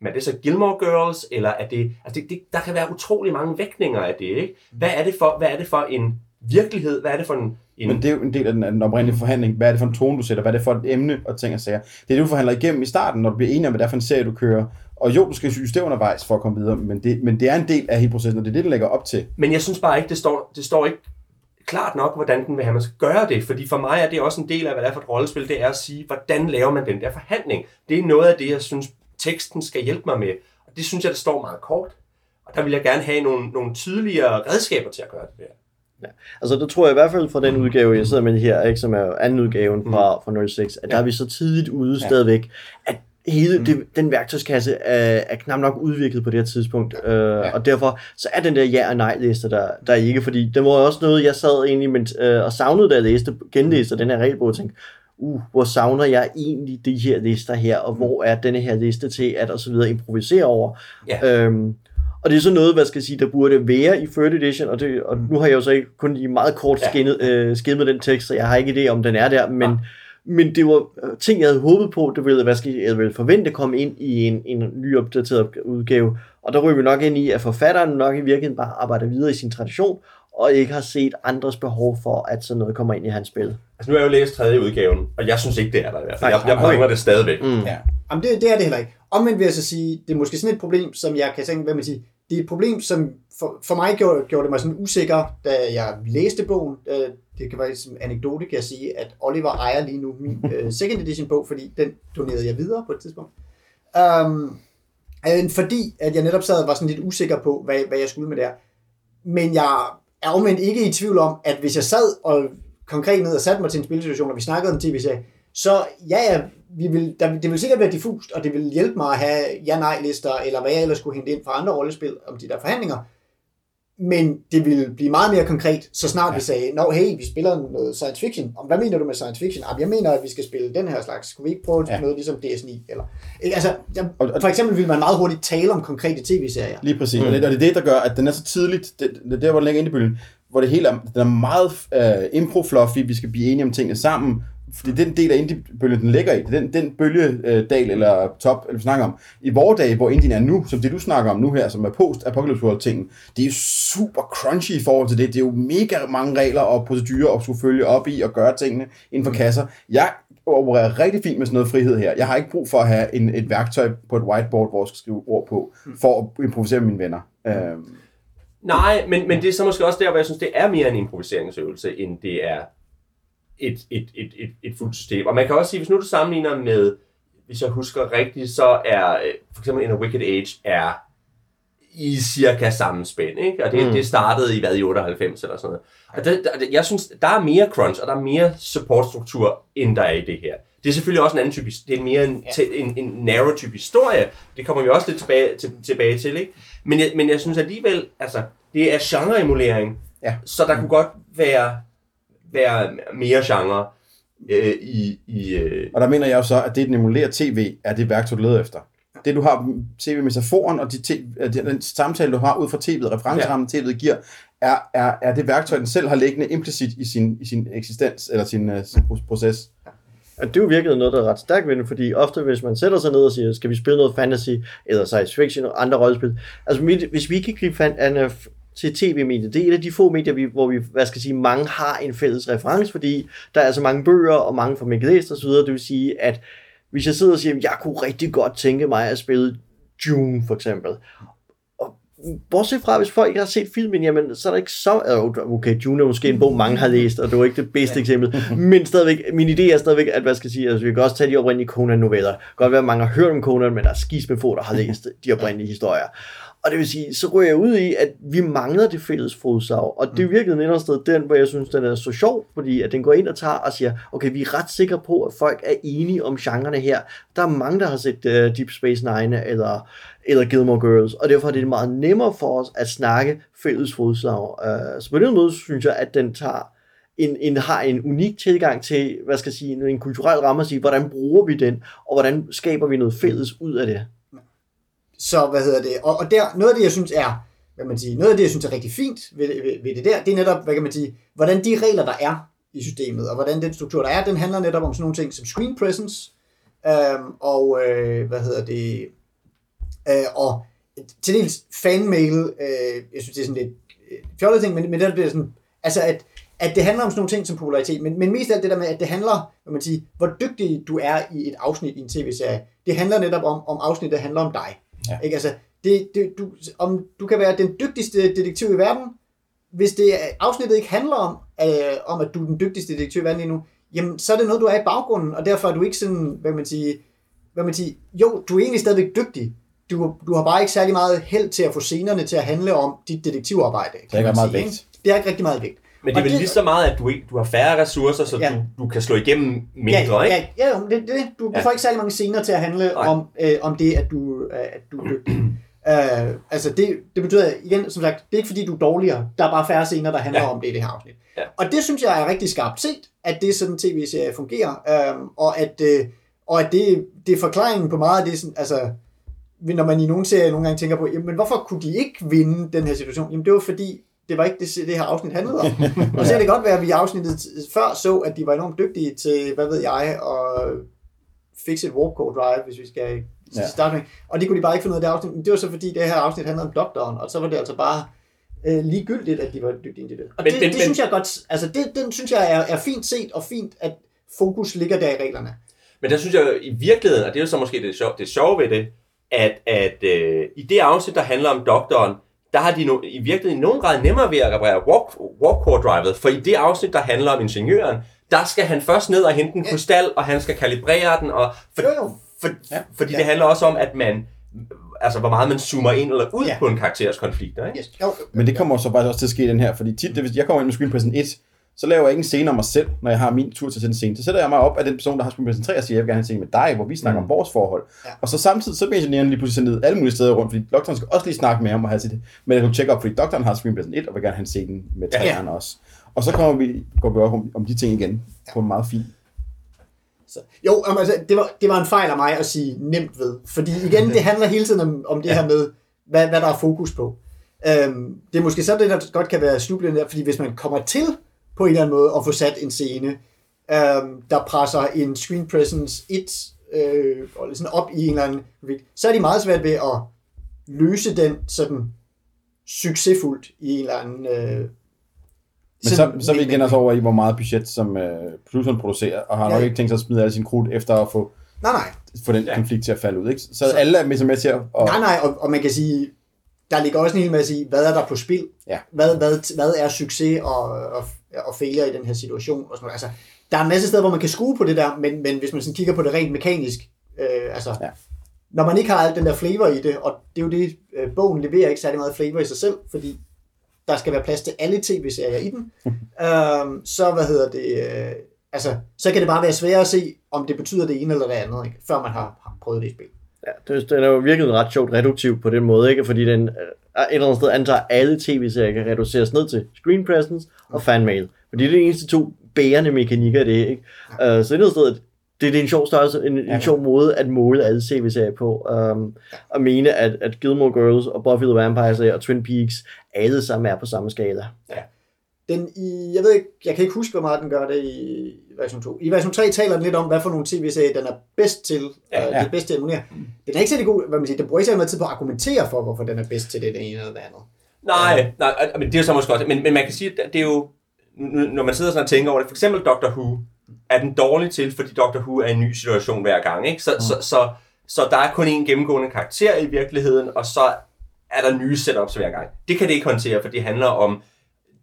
B: Men er det så Gilmore Girls, eller er det, altså det, det, der kan være utrolig mange vægtninger af det, ikke? Hvad er det for, hvad er det for en virkelighed? Hvad er det for en, en...
A: Men det er jo en del af den, den oprindelige forhandling. Hvad er det for en tone, du sætter? Hvad er det for et emne og ting og sager? Det er det, du forhandler igennem i starten, når du bliver enig om, hvad det er for en serie, du kører. Og jo, du skal justere undervejs for at komme videre, men det, men det er en del af hele processen, og det er det, der lægger op til.
B: Men jeg synes bare ikke, det står, det står ikke klart nok, hvordan den vil have, man skal gøre det. Fordi for mig er det også en del af, hvad det er for et rollespil, det er at sige, hvordan laver man den der forhandling. Det er noget af det, jeg synes, teksten skal hjælpe mig med. Og det synes jeg, det står meget kort. Og der vil jeg gerne have nogle, nogle tydeligere redskaber til at gøre det der.
D: Ja. Altså der tror jeg i hvert fald fra den udgave, jeg sidder med her, ikke, som er anden udgaven fra, mm. fra 06, at ja. der er vi så tidligt ude ja. stadigvæk, at hele mm. det, den værktøjskasse er, er knap nok udviklet på det her tidspunkt, øh, ja. og derfor så er den der ja og nej liste der, der er ikke, fordi det var også noget, jeg sad egentlig men, øh, og savnede, da jeg læste, genlæste den her regelbog, og tænkte, uh, hvor savner jeg egentlig de her lister her, og mm. hvor er denne her liste til at og så videre improvisere over. Ja. Øhm, og det er sådan noget, hvad skal jeg sige, der burde være i 3rd edition, og, det, og nu har jeg jo så ikke kun i meget kort ja. skinnet, øh, skimmet den tekst, så jeg har ikke idé om den er der, men, ja. Men det var øh, ting, jeg havde håbet på, det ville, hvad skal jeg, jeg ville forvente komme ind i en, en ny opdateret udgave, og der ryger vi nok ind i, at forfatteren nok i virkeligheden bare arbejder videre i sin tradition, og ikke har set andres behov for, at sådan noget kommer ind i hans spil.
B: Altså nu har jeg jo læst tredje udgaven, og jeg synes ikke, det er der i hvert fald. Jeg, jeg mangler det stadigvæk. Mm.
C: Ja. Jamen det, det er det heller ikke. Omvendt vil jeg så sige, det er måske sådan et problem, som jeg kan tænke, hvad man siger, det er et problem, som for, for mig gjorde, gjorde det mig sådan usikker, da jeg læste bogen. Øh, det kan være som anekdote, kan jeg sige, at Oliver ejer lige nu min uh, <laughs> second edition bog, fordi den donerede jeg videre på et tidspunkt. Um, fordi at jeg netop sad og var sådan lidt usikker på, hvad, hvad jeg skulle med der. Men jeg er omvendt ikke i tvivl om, at hvis jeg sad og konkret ned og satte mig til en spilsituation, og vi snakkede om tv-serie, så ja, ja, vi vil, der, det vil sikkert være diffust, og det vil hjælpe mig at have ja-nej-lister, eller hvad jeg ellers skulle hente ind fra andre rollespil om de der forhandlinger. Men det vil blive meget mere konkret, så snart ja. vi sagde, Nå, hey, vi spiller noget science fiction. Om hvad mener du med science fiction? Ah, jeg mener, at vi skal spille den her slags. Skulle vi ikke prøve ja. noget ligesom DS9? Eller, altså, jeg, for eksempel vil man meget hurtigt tale om konkrete tv-serier.
A: Lige præcis, mm. og, det, og det er det, der gør, at den er så tidligt, det, det der, hvor den ligger inde i bølgen, hvor det hele er, den er meget uh, impro-fluffy, vi skal blive enige om tingene sammen, fordi den del af indie-bølgen, den ligger i, den, den bølgedal eller top, eller vi snakker om, i vores dag, hvor Indien er nu, som det du snakker om nu her, som er post-apocalypse world tingen, det er super crunchy i forhold til det. Det er jo mega mange regler og procedurer at skulle følge op i og gøre tingene inden for mm. kasser. Jeg opererer rigtig fint med sådan noget frihed her. Jeg har ikke brug for at have en, et værktøj på et whiteboard, hvor jeg skal skrive ord på, mm. for at improvisere med mine venner. Mm. Øhm.
B: Nej, men, men det er så måske også der, hvor jeg synes, det er mere en improviseringsøvelse, end det er et, et, et, et, et fuldt system. Og man kan også sige, hvis nu du sammenligner med, hvis jeg husker rigtigt, så er øh, for eksempel in a Wicked Age er i cirka samme spænd, ikke? Og det,
D: Mm.
B: mm. det startede i, hvad, i 98 eller sådan noget. Og der, der, jeg synes, der er mere crunch, og der er mere supportstruktur, end der er i det her. Det er selvfølgelig også en anden type, det er mere en,
C: Ja.
B: en, en narrative historie. Det kommer vi også lidt tilbage til, tilbage til, ikke? Men jeg, men jeg synes alligevel, altså, det er genreemulering,
A: Ja.
B: så der kunne godt være, være mere genre øh, i, i øh,
A: Og der mener jeg jo så, at det, den emulerer tv, er det værktøj, du leder efter. Det, du har tv-metaforen og de te- øh, den samtale, du har ud fra tv'et, referencerammen, tv'et giver, er, er, er det værktøj, den selv har liggende implicit i sin, i sin eksistens, eller sin, uh, sin pro- proces.
D: Og det er jo virkelig noget, der er ret stærkt ved det, fordi ofte hvis man sætter sig ned og siger, skal vi spille noget fantasy, eller science fiction, og andre rollespil, altså hvis vi kan gribe fan, an, til tv-medier, det er et af de få medier, vi, hvor vi, hvad skal jeg sige, mange har en fælles reference, fordi der er så mange bøger, og mange får Mikkel Læst og så videre, det vil sige, at hvis jeg sidder og siger, at jeg kunne rigtig godt tænke mig at spille Dune, for eksempel, og bortset fra, hvis folk ikke har set filmen, jamen, så er der ikke så... Okay, Dune er måske en bog, mange har læst, og det var ikke det bedste eksempel. Men stadigvæk, min idé er stadigvæk, at hvad skal jeg sige, altså, vi kan også tage de oprindelige Conan-noveller. Godt være, at mange har hørt om Conan, men der er skis med få, der har læst de oprindelige historier. Og det vil sige, så ryger jeg ud i, at vi mangler det fælles fodsag. Og det er virkelig et sted, den, hvor jeg synes, den er så sjov, fordi at den går ind og tager og siger, okay, vi er ret sikre på, at folk er enige om genrerne her. Der er mange, der har set uh, Deep Space Nine eller, eller Gilmore Girls, og derfor er det meget nemmere for os at snakke fælles fodsag. Uh, så på den måde synes jeg, at den tager en, en, har en unik tilgang til, hvad skal jeg sige, en kulturel ramme at sige, hvordan bruger vi den, og hvordan skaber vi noget fælles ud af det.
C: Så hvad hedder det? Og, og der, noget af det, jeg synes er, hvad man siger, noget af det, jeg synes er rigtig fint ved, ved, ved det der, det er netop, hvad kan man sige, hvordan de regler, der er i systemet, og hvordan den struktur, der er, den handler netop om sådan nogle ting som screen presence, øhm, og øh, hvad hedder det, øh, og til dels fanmail, øh, jeg synes, det er sådan lidt øh, fjollet ting, men, men det bliver sådan, altså at, at det handler om sådan nogle ting som popularitet, men, men mest af alt det der med, at det handler, hvad man siger, hvor dygtig du er i et afsnit i en tv-serie, det handler netop om, om afsnittet handler om dig.
A: Ja.
C: Ikke? Altså, det, det, du, om du kan være den dygtigste detektiv i verden, hvis det afsnittet ikke handler om, øh, om, at du er den dygtigste detektiv i verden lige nu, jamen, så er det noget, du er i baggrunden, og derfor er du ikke sådan, hvad man siger, hvad man siger, jo, du er egentlig stadigvæk dygtig, du, du har bare ikke særlig meget held til at få scenerne til at handle om dit detektivarbejde.
A: Det er ikke meget vægt.
C: Det er ikke rigtig meget vægt.
B: Men det er vel
C: det-
B: lige så meget, at du, ikke, du har færre ressourcer, så
C: Ja.
B: ja. du, du kan slå igennem mindre,
C: ja,
B: ikke?
C: ja, ja, det, det, du, du
B: Ja.
C: får ikke særlig mange scener til at handle
B: Nej.
C: om, øh, om det, at du, øh, at du er dygtig. Uh, altså det, det betyder igen, som sagt, det er ikke fordi du er dårligere, der er bare færre scener, der handler ja.
B: Ja.
C: om det i det her afsnit.
B: Ja.
C: Og det synes jeg er rigtig skarpt set, at det er sådan tv-serie fungerer, um, og at, øh, og at det, det er forklaringen på meget af det, sådan, altså, når man i nogle serier nogle gange tænker på, jamen hvorfor kunne de ikke vinde den her situation? Jamen det var fordi, det var ikke det, det her afsnit handlede om. og så kan det godt være, at vi i afsnittet før så, at de var enormt dygtige til, hvad ved jeg, og fixe et warp core drive, hvis vi skal
A: Ja.
C: starte med. Og det kunne de bare ikke finde ud af det afsnit. Men det var så fordi, det her afsnit handlede om doktoren, og så var det altså bare øh, ligegyldigt, at de var dygtige til det. Og
B: Men-
C: det,
B: men-
C: det synes jeg godt, altså det, den synes jeg er, er fint set, og fint, at fokus ligger der i reglerne.
B: Men der synes jeg jo i virkeligheden, og det er jo så måske det sjove, det sjove ved det, at, at øh, i det afsnit, der handler om doktoren, der har de no, i virkeligheden i nogen grad nemmere ved at reparere warp, warp core drivet, for i det afsnit, der handler om ingeniøren, der skal han først ned og hente en krystal, og han skal kalibrere den, og for,
C: Jo, jo.
B: For,
A: Ja.
B: fordi
C: Ja.
B: det handler også om, at man, altså hvor meget man zoomer ind eller ud
C: Ja.
B: på en karakters konflikter, ikke?
C: Yes. Jo,
A: Men det kommer så faktisk også til at ske i den her, fordi tit, det, hvis jeg kommer ind med Screen Present 1, så laver jeg ikke en scene om mig selv, når jeg har min tur til at sende en scene. Så sætter jeg mig op af den person, der har 3 og siger, jeg vil gerne have en scene med dig, hvor vi snakker
B: Mm.
A: om vores forhold.
C: Ja.
A: Og så samtidig, så bliver ingeniøren lige pludselig sendt alle mulige steder rundt, fordi doktoren skal også lige snakke med ham og have sit, men jeg kan tjekke op, fordi doktoren har Screen Present 1 og vil gerne have en scene med
B: Ja.
A: træerne også. Og så kommer vi, går vi op om, om de ting igen på en meget fin.
C: Så, jo, altså, det, var, det var en fejl af mig at sige nemt ved. Fordi igen, det handler hele tiden om, om det her med, hvad, hvad der er fokus på. Øhm, det er måske så det, der godt kan være snublende der, fordi hvis man kommer til på en eller anden måde at få sat en scene, øhm, der presser en screen presence 1 øh, og sådan op i en eller anden konflikt, så er de meget svært ved at løse den sådan succesfuldt i en eller anden... Øh,
A: Men så, så er vi igen også over i, hvor meget budget, som øh, produceren producerer, og har
C: Ja.
A: nok ikke tænkt sig at smide alle sin krudt efter at få,
C: Nej, nej.
A: få den
B: Ja.
A: konflikt til at falde ud. Ikke? Så,
C: Så-
A: alle er med, med til at... Og,
C: Nej, nej, og, og man kan sige, der ligger også en hel masse i, hvad er der på spil?
A: Ja.
C: Hvad, hvad, hvad er succes og, og, og failure i den her situation? Og sådan noget. Altså, der er en masse steder, hvor man kan skrue på det der, men, men hvis man sådan kigger på det rent mekanisk, øh, altså,
A: Ja.
C: når man ikke har alt den der flavor i det, og det er jo det, øh, bogen leverer ikke særlig meget flavor i sig selv, fordi der skal være plads til alle tv-serier i den, <laughs> øhm, så hvad hedder det, øh, altså, så kan det bare være sværere at se, om det betyder det ene eller det andet, ikke? før man har, har prøvet det i spil.
D: Ja, det, den er jo virkelig ret sjovt reduktiv på den måde, ikke? fordi den øh, et eller andet sted antager, at alle tv-serier kan reduceres ned til screen presence og fanmail. Fordi det er de eneste to bærende mekanikker i det. Ikke? Uh, så et eller andet sted, det, det er en sjov størrelse, en, en sjov måde at måle alle tv-serier på. Um, og mene, at, at Gilmore Girls og Buffy the Vampire Slayer og Twin Peaks alle sammen er på samme skala.
C: Den i, jeg ved ikke, jeg kan ikke huske, hvor meget den gør det i version 2. I version 3 taler den lidt om, hvad for nogle tv-serier den er bedst til,
B: Ja,
C: ja, ja. det er bedst til at emulere. Den er ikke særlig god, hvad man siger, den bruger ikke særlig meget tid på at argumentere for, hvorfor den er bedst til det, det ene eller det andet.
B: Nej, nej, men det er jo så måske også, men, men man kan sige, at det er jo, når man sidder sådan og tænker over det, for eksempel Doctor Who, er den dårlig til, fordi Doctor Who er en ny situation hver gang, ikke? Så, mm. så, så, så der er kun én gennemgående karakter i virkeligheden, og så er der nye setups hver gang. Det kan det ikke håndtere, for det handler om,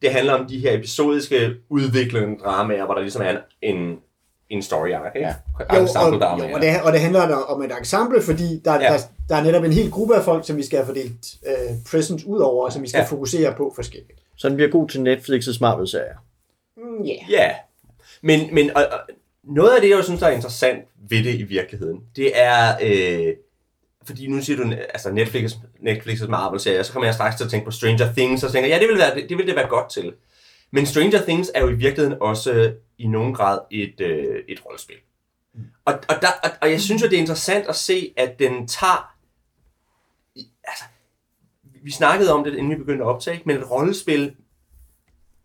B: det handler om de her episodiske udviklende dramaer, hvor der ligesom er en, en, en story arc, ikke?
A: Ja.
C: Jo,
B: Ensemble
C: og, jo, og, det, og det handler om et ensemble, fordi der,
B: Ja.
C: ja. der, der er netop en hel gruppe af folk, som vi skal have fordelt øh, presence ud over, og som vi skal
B: Ja.
C: ja. fokusere på forskelligt.
D: Så den bliver god til Netflix' Marvel-serier.
C: Mm, yeah.
B: Ja, men, men og, og, noget af det, jeg synes, der er interessant ved det i virkeligheden, det er, øh, fordi nu siger du, altså Netflix, Netflix's Marvel-serie, så kommer jeg straks til at tænke på Stranger Things, og så tænker jeg, ja, det vil, være, det, det vil det være godt til. Men Stranger Things er jo i virkeligheden også øh, i nogen grad et, øh, et rollespil. Og, og, der, og, og jeg synes jo, det er interessant at se, at den tager... Altså, vi snakkede om det, inden vi begyndte at optage, men et rollespil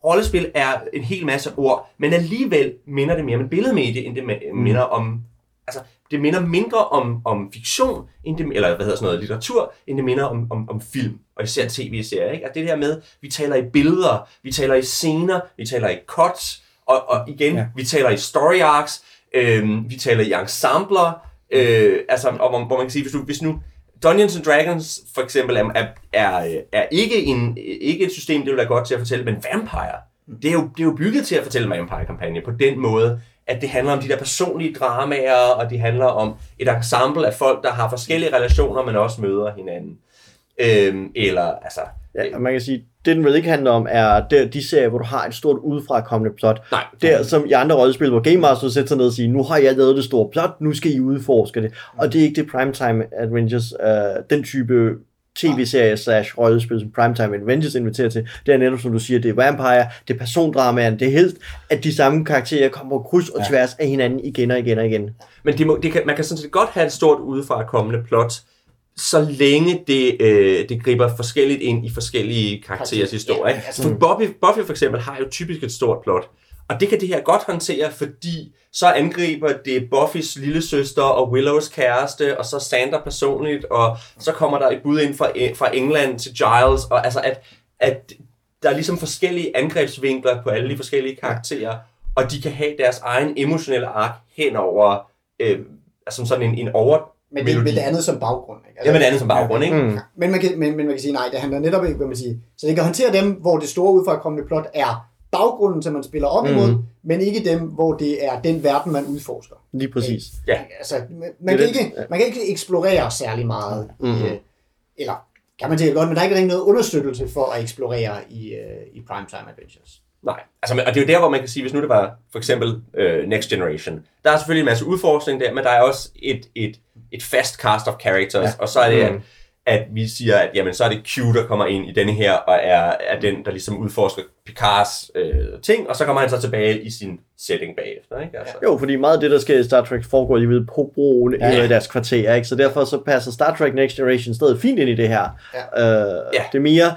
B: rollespil er en hel masse ord, men alligevel minder det mere om et billedmedie, end det minder om... Altså, det minder mindre om, om fiktion, end det, eller hvad hedder sådan noget, litteratur, end det minder om, om, om film, og især tv-serier. Ikke? Altså det der med, vi taler i billeder, vi taler i scener, vi taler i cuts, og, og igen, ja. Vi taler i story arcs, øh, vi taler i ensembler, øh, altså, og hvor, hvor man kan sige, hvis, du, hvis nu Dungeons and Dragons for eksempel er, er, er, er ikke, en, ikke et system, det vil være godt til at fortælle, men Vampire, det er jo, det er jo bygget til at fortælle en Vampire-kampagne på den måde, at det handler om de der personlige dramaer, og det handler om et ensemble af folk, der har forskellige relationer, men også møder hinanden. Øhm, eller, altså...
D: Ja, og man kan sige, det den vel ikke handler om, er der, de serier, hvor du har et stort udefrakommende plot.
B: Nej.
D: Der, som i andre rollespil, hvor Game Master sætter sig ned og siger, nu har jeg lavet det store plot, nu skal I udforske det. Og det er ikke det Primetime Adventures, øh, den type tv-serie slash rollespil, som Primetime Adventures inviterer til. Det er netop, som du siger, det er vampire, det er persondramaen, det er helst, at de samme karakterer kommer på kryds og tværs af hinanden igen og igen og igen.
B: Men det må, det kan, man kan sådan set godt have et stort udefra kommende plot, så længe det, øh, det griber forskelligt ind i forskellige karakterers historier.
C: Ja, altså-
B: For Buffy, Buffy for eksempel har jo typisk et stort plot, og det kan det her godt håndtere, fordi så angriber det Buffys lille søster og Willows kæreste, og så Sander personligt, og så kommer der et bud ind fra, fra England til Giles, og altså at, at der er ligesom forskellige angrebsvinkler på alle de forskellige karakterer, og de kan have deres egen emotionelle ark hen over, øh, altså sådan en, en over
C: Men det, men det andet som baggrund. Ikke? Altså,
B: Ja, men det andet som baggrund, ikke?
D: Mm.
C: Men man, kan, men, men man kan sige, nej, det handler netop ikke, hvad man siger. Så det kan håndtere dem, hvor det store udfrakommende plot er baggrunden, som man spiller op imod,
D: Mhm.
C: men ikke dem, hvor det er den verden, man udforsker.
D: Lige præcis.
B: Ja.
C: Altså, man, kan
D: det-
C: ikke, man kan ikke eksplorere særlig meget. Mm. Øh, eller kan man sige godt, men der er ikke rigtig noget understøttelse for at eksplorere i, øh, i Primetime Adventures.
B: Nej, altså, og det er jo der, hvor man kan sige, hvis nu det var for eksempel øh, Next Generation, der er selvfølgelig en masse udforskning der, men der er også et, et, et fast cast of characters, ja. og så er det,
D: Mm.
B: at vi siger, at jamen, så er det Q, der kommer ind i denne her, og er, er den, der ligesom udforsker Picards øh, ting, og så kommer han så tilbage i sin setting bagefter, ikke? Altså.
D: Jo, fordi meget af det, der sker i Star Trek, foregår lige ved på broen ja. eller i deres kvarter, ikke? Så derfor så passer Star Trek Next Generation stadig fint ind i det her.
C: Ja.
D: Øh,
B: Ja.
D: Det er mere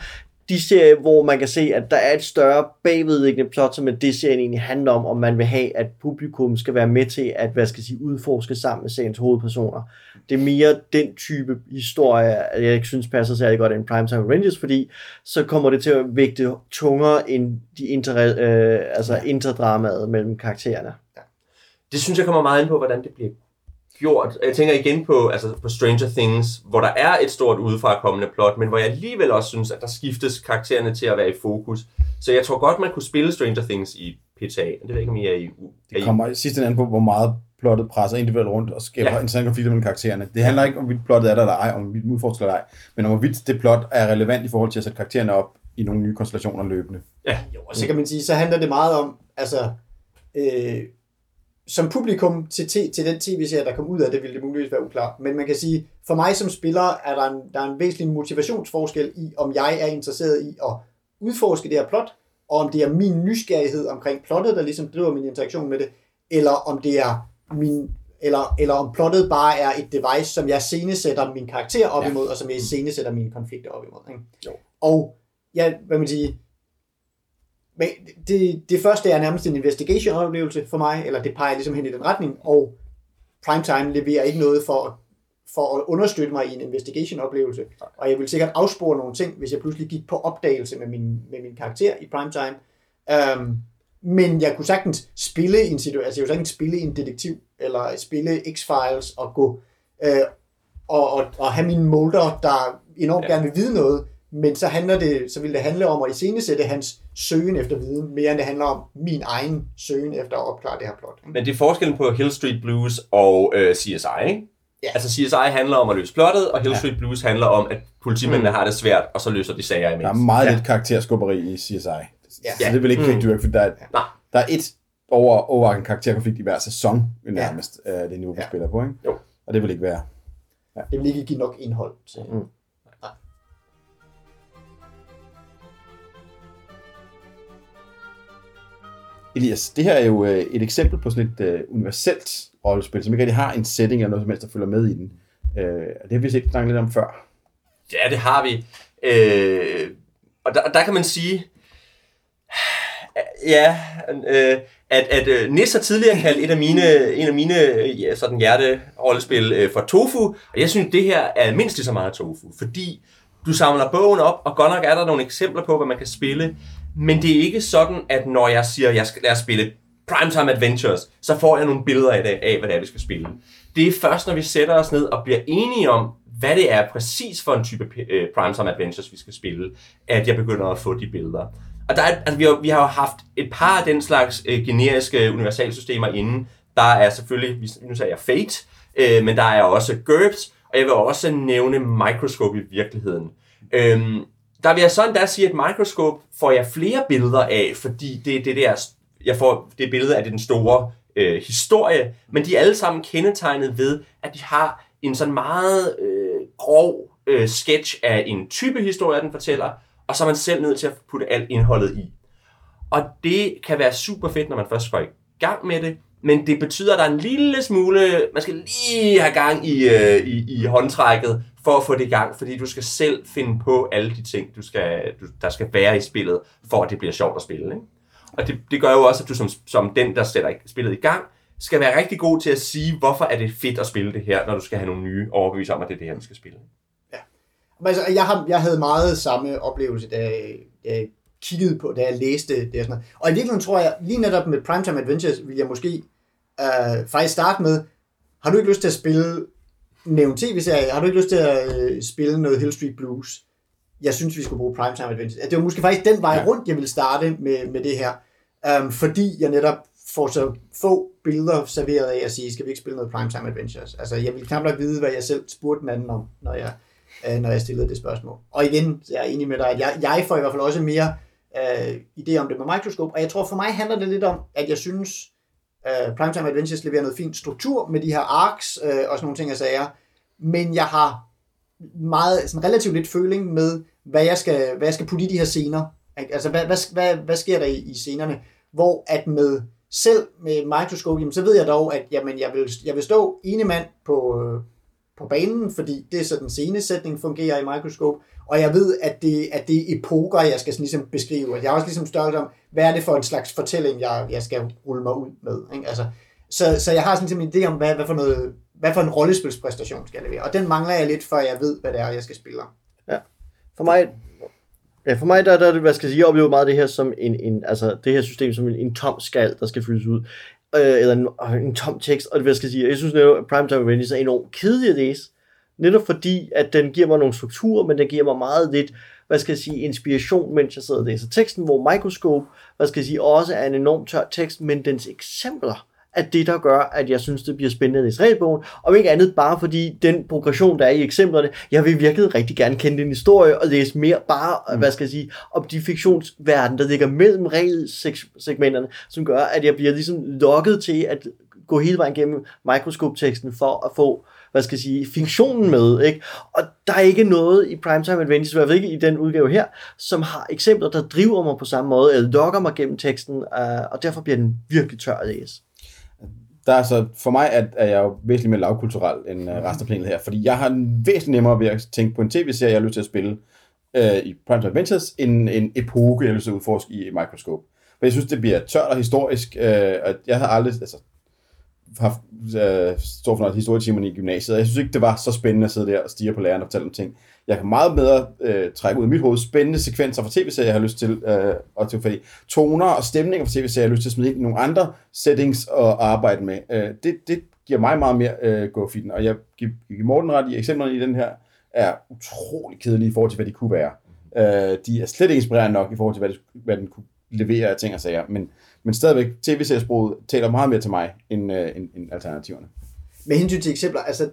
D: de serier, hvor man kan se, at der er et større bagvedliggende plot, som er det serien egentlig handler om, om man vil have, at publikum skal være med til at, hvad skal jeg sige, udforske sammen med seriens hovedpersoner. Det er mere den type historie, jeg ikke synes passer særlig godt ind i Primetime Rangers, fordi så kommer det til at vægte tungere end de inter, øh, altså ja. interdramaet mellem karaktererne.
B: Det synes jeg kommer meget ind på, hvordan det bliver gjort. Jeg tænker igen på, altså på Stranger Things, hvor der er et stort udefrakommende plot, men hvor jeg alligevel også synes, at der skiftes karaktererne til at være i fokus. Så jeg tror godt, man kunne spille Stranger Things i PTA. Det ved jeg ikke, om I er i... Er
A: Det kommer i sidste ende på, hvor meget plottet presser individuelt rundt og skaber
B: Ja.
A: ja. interessante konflikter mellem karaktererne. Det handler ikke om, hvorvidt plottet er der eller ej, om hvorvidt udforsker eller ej, men om hvorvidt det plot er relevant i forhold til at sætte karaktererne op i nogle nye konstellationer løbende.
C: Jo, og så kan man sige, så handler det meget om, altså, øh, som publikum til, t- til den tv-serie, der kom ud af det, ville det muligvis være uklart. Men man kan sige, for mig som spiller, er der en, der er en væsentlig motivationsforskel i, om jeg er interesseret i at udforske det her plot, og om det er min nysgerrighed omkring plottet, der ligesom driver min interaktion med det, eller om det er min eller, eller om plottet bare er et device, som jeg scenesætter min karakter op
A: Ja.
C: imod, og som jeg scenesætter mine konflikter op imod. Ikke?
B: Jo.
C: Og ja, hvad man sige, men det, det første er nærmest en investigation-oplevelse for mig, eller det peger ligesom hen i den retning, og Primetime leverer ikke noget for, for at understøtte mig i en investigation-oplevelse. Og jeg vil sikkert afspore nogle ting, hvis jeg pludselig gik på opdagelse med min, med min karakter i Primetime. Um, men jeg kunne sagtens spille en situation, altså jeg kunne sagtens spille en detektiv, eller spille X-Files og gå øh, og, og, og have mine molder, der enormt
B: Ja.
C: gerne vil vide noget, men så handler det, så vil det handle om at iscenesætte hans søgen efter viden, mere end det handler om min egen søgen efter at opklare det her plot. Ikke?
B: Men det er forskellen på Hill Street Blues og øh, CSI, ikke?
C: Ja.
B: Altså CSI handler om at løse plottet, og Hill
A: Ja.
B: Street Blues handler om, at politimændene
D: Mm.
B: har det svært, og så løser de sager
A: Der er
B: imens.
A: meget
C: Ja.
A: lidt karakterskubberi i CSI.
C: Ja.
A: Så det vil ikke
B: Mm.
A: rigtig dyrke, for der er,
B: Nej.
A: der er et over, overraskende karakterkonflikt i hver sæson, nærmest, ja. det niveau, vi
C: Ja.
A: spiller på. Ikke?
B: Jo.
A: Og det vil ikke være.
C: Det vil ikke give nok indhold til.
D: Mm.
A: Elias, det her er jo øh, et eksempel på sådan et øh, universelt rollespil, som ikke rigtig har en setting eller noget som helst, der følger med i den. Øh, og det har vi set snakket lidt om før.
B: Ja, det har vi. Øh, og der, der kan man sige, <sighs> ja, øh, at, at øh, Nis har tidligere kaldt et af mine, en af mine ja, sådan hjerterollespil øh, for tofu, og jeg synes, det her er mindst lige så meget tofu, fordi du samler bogen op, og godt nok er der nogle eksempler på, hvad man kan spille, men det er ikke sådan, at når jeg siger, at jeg skal lade spille Primetime Adventures, så får jeg nogle billeder af, det, af, hvad det er, vi skal spille. Det er først, når vi sætter os ned og bliver enige om, hvad det er præcis for en type øh, Primetime Adventures, vi skal spille, at jeg begynder at få de billeder. Og der er, altså, vi, har, vi har jo haft et par af den slags øh, generiske universalsystemer inden. Der er selvfølgelig, nu sagde jeg Fate, øh, men der er også GURPS, og jeg vil også nævne Microscope i virkeligheden. Øhm, der vil jeg sådan endda sige, at mikroskop får jeg flere billeder af, fordi det er det der, jeg får det billede af det den store øh, historie, men de er alle sammen kendetegnet ved, at de har en sådan meget øh, grov øh, sketch af en type historie, den fortæller, og så er man selv nødt til at putte alt indholdet i. Og det kan være super fedt, når man først går i gang med det, men det betyder, at der er en lille smule, man skal lige have gang i, øh, i, i håndtrækket, for at få det i gang, fordi du skal selv finde på alle de ting, du skal, du, der skal være i spillet, for at det bliver sjovt at spille. Ikke? Og det, det gør jo også, at du som, som den, der sætter spillet i gang, skal være rigtig god til at sige, hvorfor er det fedt at spille det her, når du skal have nogle nye overbeviser om, at det er det her, du skal spille. Ja.
C: Men altså, jeg, har, jeg havde meget samme oplevelse, da jeg kiggede på, da jeg læste det og sådan noget. Og i virkeligheden tror jeg, lige netop med Primetime Adventures, vil jeg måske øh, faktisk starte med, har du ikke lyst til at spille nævn tv-serie? Har du ikke lyst til at øh, spille noget Hill Street Blues? Jeg synes, vi skulle bruge Primetime Adventures. Det var måske faktisk den vej
A: Ja.
C: rundt, jeg ville starte med, med det her. Um, fordi jeg netop får så få billeder serveret af at sige, skal vi ikke spille noget Primetime Adventures? Altså, jeg vil knap nok vide, hvad jeg selv spurgte den anden om, når jeg, øh, når jeg stillede det spørgsmål. Og igen, så jeg er enig med dig, at jeg, jeg får i hvert fald også mere øh, idé om det med Microscope, og jeg tror for mig handler det lidt om, at jeg synes, øh, Primetime Adventures leverer noget fint struktur med de her arcs øh, og sådan nogle ting, og sager, men jeg har meget, sådan relativt lidt føling med, hvad jeg skal, hvad jeg skal putte i de her scener. Ikke? Altså, hvad, hvad, hvad, hvad sker der i, i scenerne? Hvor at med selv med Microscope, jamen, så ved jeg dog, at jamen, jeg, vil, jeg vil stå ene mand på, øh, på banen, fordi det er sådan scenesætning fungerer i mikroskop, og jeg ved, at det, at det er epoker, jeg skal sådan ligesom beskrive. Jeg har også ligesom størrelse om, hvad er det for en slags fortælling, jeg, jeg skal rulle mig ud med. Ikke? Altså, så, så jeg har sådan ligesom en idé om, hvad, hvad, for noget, hvad for en rollespilspræstation skal jeg levere. Og den mangler jeg lidt, før jeg ved, hvad det er, jeg skal spille.
D: Ja, For mig, ja, for mig der, der det, hvad skal jeg sige, jeg oplever meget det her som en, en altså det her system som en, en tom skal, der skal fyldes ud. Øh, eller en, øh, en tom tekst, og det hvad skal jeg sige, jeg synes netop, at Primetime Adventures er enormt kedelig at læse. Netop fordi, at den giver mig nogle strukturer, men den giver mig meget lidt, hvad skal jeg sige, inspiration, mens jeg sidder og læser teksten, hvor Microscope, hvad skal jeg sige, også er en enormt tør tekst, men dens eksempler er det, der gør, at jeg synes, det bliver spændende i regelbogen. Om ikke andet bare fordi den progression, der er i eksemplerne, jeg vil virkelig rigtig gerne kende din historie og læse mere bare, mm. hvad skal jeg sige, om de fiktionsverden, der ligger mellem regelsegmenterne, som gør, at jeg bliver ligesom lokket til at gå hele vejen gennem mikroskopteksten for at få hvad skal jeg sige, fiktionen med, ikke? Og der er ikke noget i Primetime Adventures, i hvert fald ikke i den udgave her, som har eksempler, der driver mig på samme måde, eller lokker mig gennem teksten, uh, og derfor bliver den virkelig tør at læse.
A: Der er så, for mig er, er jeg jo væsentligt mere lavkulturel end øh, resten af planet her, fordi jeg har væsentligt nemmere ved at tænke på en tv-serie, jeg har lyst til at spille øh, i Prime Adventures, end en epoke, jeg har lyst til at udforske i Microscope. For jeg synes, det bliver tørt og historisk, øh, og jeg har aldrig, altså, haft øh, stor fornøjelse historietimerne i gymnasiet, og jeg synes ikke, det var så spændende at sidde der og stige på læreren og fortælle om ting. Jeg kan meget bedre øh, trække ud af mit hoved spændende sekvenser fra tv-serier, jeg har lyst til øh, at tage fat. Toner og stemninger fra tv-serier, jeg har lyst til at smide ind i nogle andre settings og arbejde med. Øh, det, det giver mig meget mere øh, gå den, og jeg giver Morten ret i eksemplerne i den her, er utrolig kedelige i forhold til, hvad de kunne være. Øh, de er slet ikke inspirerende nok i forhold til, hvad, det, hvad den kunne levere af ting og sager, men men stadigvæk, tv-seriesproget taler meget mere til mig, end, øh, end, end alternativerne.
C: Med hensyn til eksempler, altså,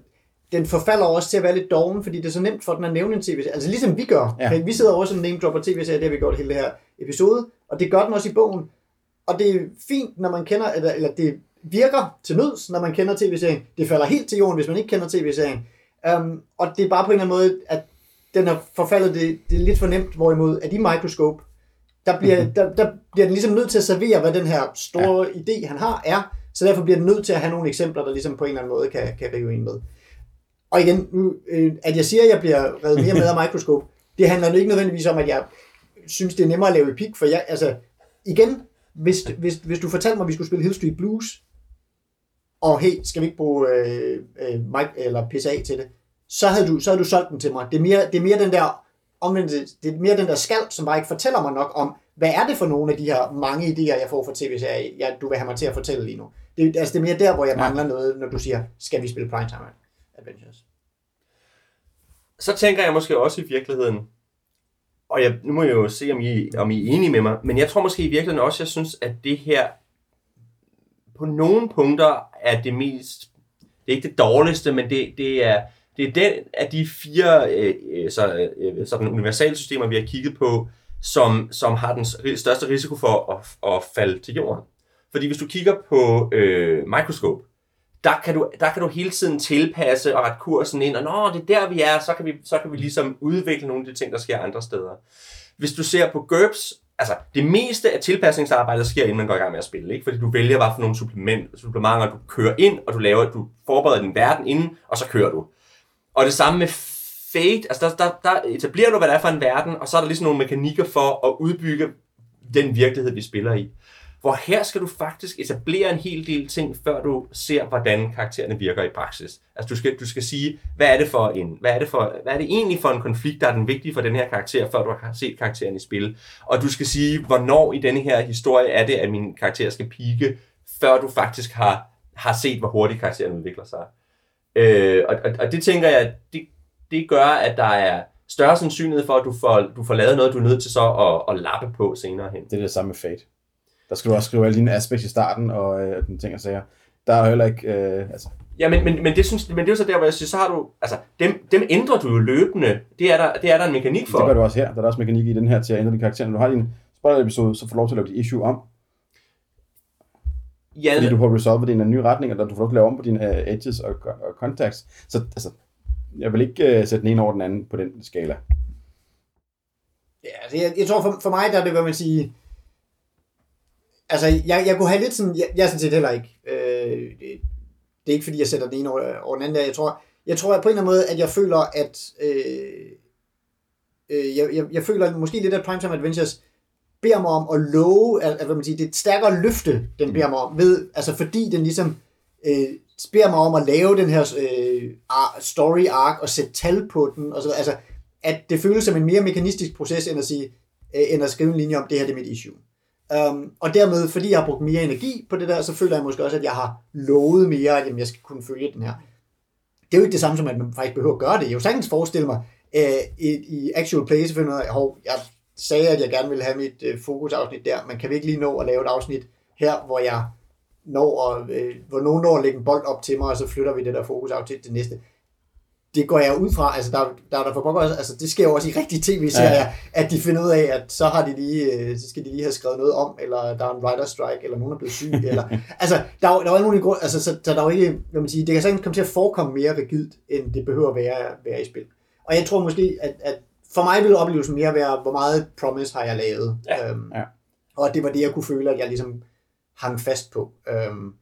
C: den forfalder også til at være lidt doven, fordi det er så nemt for den at nævne en tv-serie. Altså ligesom vi gør. Ja. Vi sidder også og name dropper tv-serier, det har vi gjort hele det her episode, og det gør den også i bogen. Og det er fint, når man kender, eller, eller det virker til nøds, når man kender tv-serien. Det falder helt til jorden, hvis man ikke kender tv-serien. Um, og det er bare på en eller anden måde, at den har forfaldet, det, det er lidt for nemt, hvorimod at i Microscope, der bliver, mm-hmm. der, der bliver den ligesom nødt til at servere, hvad den her store ja. idé, han har, er. Så derfor bliver den nødt til at have nogle eksempler, der ligesom på en eller anden måde kan, kan rive en med. Og igen, nu, øh, at jeg siger, at jeg bliver reddet mere med af mikroskop, <laughs> det handler ikke nødvendigvis om, at jeg synes, det er nemmere at lave epik, for jeg, altså, igen, hvis, hvis, hvis du fortalte mig, at vi skulle spille Hill Street Blues, og hey, skal vi ikke bruge øh, øh, Mike, eller PSA til det, så havde, du, så havde du solgt den til mig. Det er mere, det er mere den der omvendt, det er mere den der skald, som bare ikke fortæller mig nok om, hvad er det for nogle af de her mange idéer, jeg får fra tv-serier, ja, du vil have mig til at fortælle lige nu. Det, altså, det er mere der, hvor jeg mangler noget, når du siger, skal vi spille Primetime Adventures?
B: Så tænker jeg måske også i virkeligheden, og jeg, nu må jeg jo se, om I, om I er enige med mig, men jeg tror måske i virkeligheden også, jeg synes, at det her på nogle punkter er det mest, det er ikke det dårligste, men det, det er, det er den af de fire øh, øh så, øh, øh, sådan universalsystemer, vi har kigget på, som, som har den største risiko for at, at falde til jorden. Fordi hvis du kigger på øh, mikroskop, der kan, du, der kan du hele tiden tilpasse og rette kursen ind, og når det er der, vi er, så kan vi, så kan vi ligesom udvikle nogle af de ting, der sker andre steder. Hvis du ser på GURPS, altså det meste af tilpasningsarbejdet sker, inden man går i gang med at spille, ikke? fordi du vælger, hvad for nogle supplement, supplementer du kører ind, og du laver, du forbereder din verden inden, og så kører du. Og det samme med Fate, altså der, der, der etablerer du, hvad det er for en verden, og så er der ligesom nogle mekanikker for at udbygge den virkelighed, vi spiller i. Hvor her skal du faktisk etablere en hel del ting, før du ser, hvordan karaktererne virker i praksis. Altså du skal, du skal sige, hvad er det for en, hvad er det, for, hvad er det egentlig for en konflikt, der er den vigtige for den her karakter, før du har set karakteren i spil. Og du skal sige, hvornår i denne her historie er det, at min karakter skal pike, før du faktisk har, har set, hvor hurtigt karakteren udvikler sig. Øh, og, og, og det tænker jeg, det, det gør, at der er større sandsynlighed for, at du får, du får lavet noget, du er nødt til så at, at lappe på senere hen.
A: Det er det samme med Fate. Der skal du også skrive alle dine aspekter i starten, og øh, den ting og sager. Der er heller ikke... Øh, altså.
B: Ja, men, men, men, det synes, men det er jo så der, hvor jeg synes, så har du... Altså, dem, dem ændrer du jo løbende. Det er, der, det er der en mekanik for.
A: Det gør du også her. Der er også mekanik i den her til at ændre de karakterer. Når du har din spoiler-episode, så får du lov til at lave dit issue om. Ja, Fordi du har resolvet det i en ny retning, og du får lov til at lave om på dine uh, edges og, og contacts. Så altså, jeg vil ikke uh, sætte den ene over den anden på den skala.
C: Ja, altså jeg, jeg tror for, for mig, der er det, hvad man siger, altså jeg, jeg kunne have lidt sådan, jeg, jeg er sådan set heller ikke, øh, det, det er ikke fordi, jeg sætter den ene over, over den anden der, jeg tror, jeg tror på en eller anden måde, at jeg føler, at øh, øh, jeg, jeg, jeg føler måske lidt, at Primetime Adventures beder mig om at love, at, at hvad man siger, det er et stærkere løfte, den beder mig om, ved, altså fordi den ligesom øh, beder mig om at lave den her øh, story arc og sætte tal på den, og så, altså at det føles som en mere mekanistisk proces, end at, sige, øh, end at skrive en linje om, det her det er mit issue. Um, og dermed, fordi jeg har brugt mere energi på det der, så føler jeg måske også, at jeg har lovet mere, at jamen, jeg skal kunne følge den her. Det er jo ikke det samme som, at man faktisk behøver at gøre det. Jeg kan sagtens forestille mig, uh, i, i actual play, så finder jeg, hov, jeg sagde, at jeg gerne ville have mit uh, fokusafsnit der, men kan vi ikke lige nå at lave et afsnit her, hvor jeg når, og, øh, hvor nogen når at lægge en bold op til mig, og så flytter vi det der fokus af til det næste. Det går jeg ud fra, altså der, der er der for pokker altså det sker jo også i rigtige tv-serier, ja. at de finder ud af, at så har de lige, øh, så skal de lige have skrevet noget om, eller der er en writer strike, eller nogen er blevet syg, eller, <laughs> altså der er, der er alle mulige grund, altså så, så der er jo ikke, hvad man sige, det kan sagtens komme til at forekomme mere rigidt, end det behøver at være, være i spil. Og jeg tror måske, at, at for mig ville oplevelsen mere være, hvor meget promise har jeg lavet,
B: Ja.
C: øhm,
A: Ja.
C: og det var det, jeg kunne føle, at jeg ligesom hang fast på. Øhm,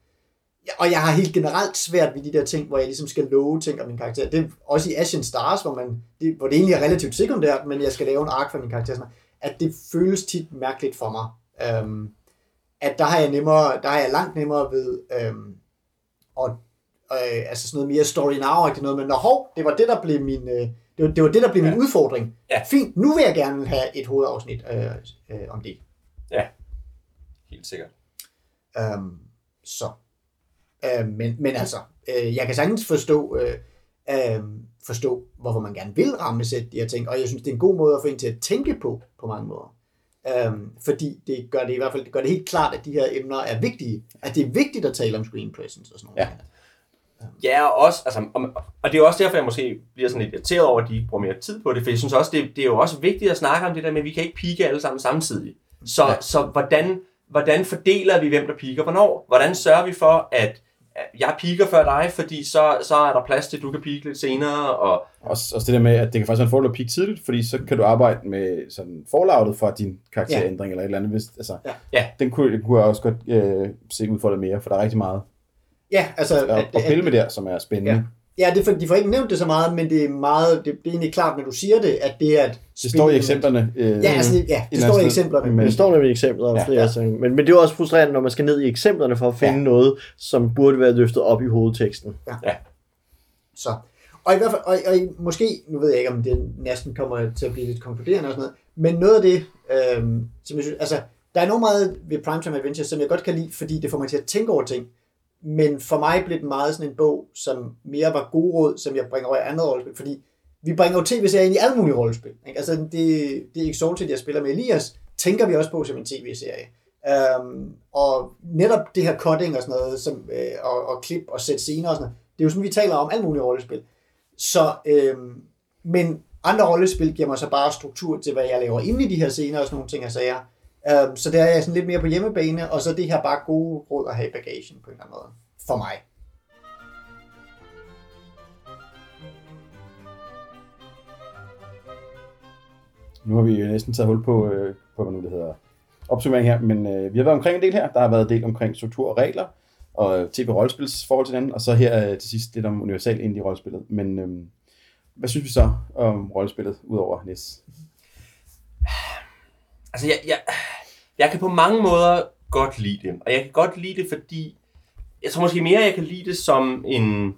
C: og jeg har helt generelt svært ved de der ting, hvor jeg ligesom skal love ting om min karakter. Det er også i Ashen Stars, hvor, man, det, hvor det egentlig er relativt sekundært, men jeg skal lave en ark for min karakter. Sådan, at det føles tit mærkeligt for mig. Øhm, at der har jeg nemmere, der har jeg langt nemmere ved øhm, og, øh, altså sådan noget mere story now noget, men når hov, det var det, der blev min, øh, det, var, det var det, der blev min
B: Ja.
C: udfordring.
B: Ja.
C: Fint, nu vil jeg gerne have et hovedafsnit øh, øh, om det.
B: Helt sikkert.
C: Øhm, så. Øh, men, men altså, øh, jeg kan sagtens forstå, øh, øh, forstå, hvorfor man gerne vil rammesætte de her ting, og jeg synes, det er en god måde at få en til at tænke på, på mange måder. Øhm, fordi det gør det i hvert fald det gør det helt klart, at de her emner er vigtige. At det er vigtigt at tale om screen presence og sådan noget.
A: Ja.
B: Ja, og også, altså, og, og det er jo også derfor, jeg måske bliver sådan lidt irriteret over, at de ikke bruger mere tid på det, for jeg synes også, det, det er jo også vigtigt at snakke om det der med, at vi kan ikke pike alle sammen samtidig. Så, ja. så hvordan, hvordan fordeler vi, hvem der piker hvornår? Hvordan sørger vi for, at jeg piker før dig, fordi så, så er der plads til, at du kan pike lidt senere, og
A: Også, også det der med, at det kan faktisk være en fordel at peak tidligt, fordi så kan du arbejde med sådan forloutet fra din karakterændring eller et eller andet. Hvis, altså,
C: Ja.
B: Ja.
A: Den kunne, kunne jeg også godt øh, se ud for det mere, for der er rigtig meget
C: Ja, altså...
A: at, at, at pille med der, som er spændende.
C: Ja.
A: Ja.
C: Ja, det er, for- de får ikke nævnt det så meget, men det er meget, det, det er egentlig klart, når du siger det, at det er et
A: Det står i eksemplerne. Øh,
C: Ja, altså, det- ja, det
A: et
C: står i eksemplerne.
A: Men-
D: Det står nemlig i eksempler om
A: Ja,
D: ja, flere
C: ja.
D: ja. ting. Men, men det er også frustrerende, når man skal ned i eksemplerne for at finde
A: Ja.
D: ja. noget, som burde være løftet op i hovedteksten.
C: Så. Og i hvert fald, og, og i- måske, nu ved jeg ikke, om det næsten kommer til at blive lidt konkluderende og sådan noget, men noget af det, øhm, som jeg synes, altså, der er noget meget ved Primetime Adventure, som jeg godt kan lide, fordi det får mig til at tænke over ting. Men for mig blev det meget sådan en bog, som mere var god råd, som jeg bringer over i andet rollespil, fordi vi bringer jo tv-serier ind i alle mulige rollespil. Ikke? Altså det, det Exalted, jeg spiller med Elias, tænker vi også på som en tv-serie. Um, og netop det her cutting og sådan noget, som, øh, og, og klip og sæt scener og sådan noget, det er jo sådan, vi taler om alle mulige rollespil. Så, øhm, men andre rollespil giver mig så bare struktur til, hvad jeg laver inde i de her scener og sådan nogle ting og sager. Øhm, så der er jeg sådan lidt mere på hjemmebane, og så er det her bare gode råd at have i bagagen på en eller anden måde. For mig.
A: Nu har vi jo næsten taget hul på, øh, på hvad nu det hedder, opsummering her, men øh, vi har været omkring en del her. Der har været en del omkring struktur og regler, og tv-rollespils forhold til hinanden, og så her øh, til sidst lidt om universal ind i rollespillet. Men øh, hvad synes vi så om rollespillet, udover NIS?
B: Altså, jeg, jeg, jeg kan på mange måder godt lide det. Og jeg kan godt lide det, fordi... Jeg tror måske mere, jeg kan lide det som en,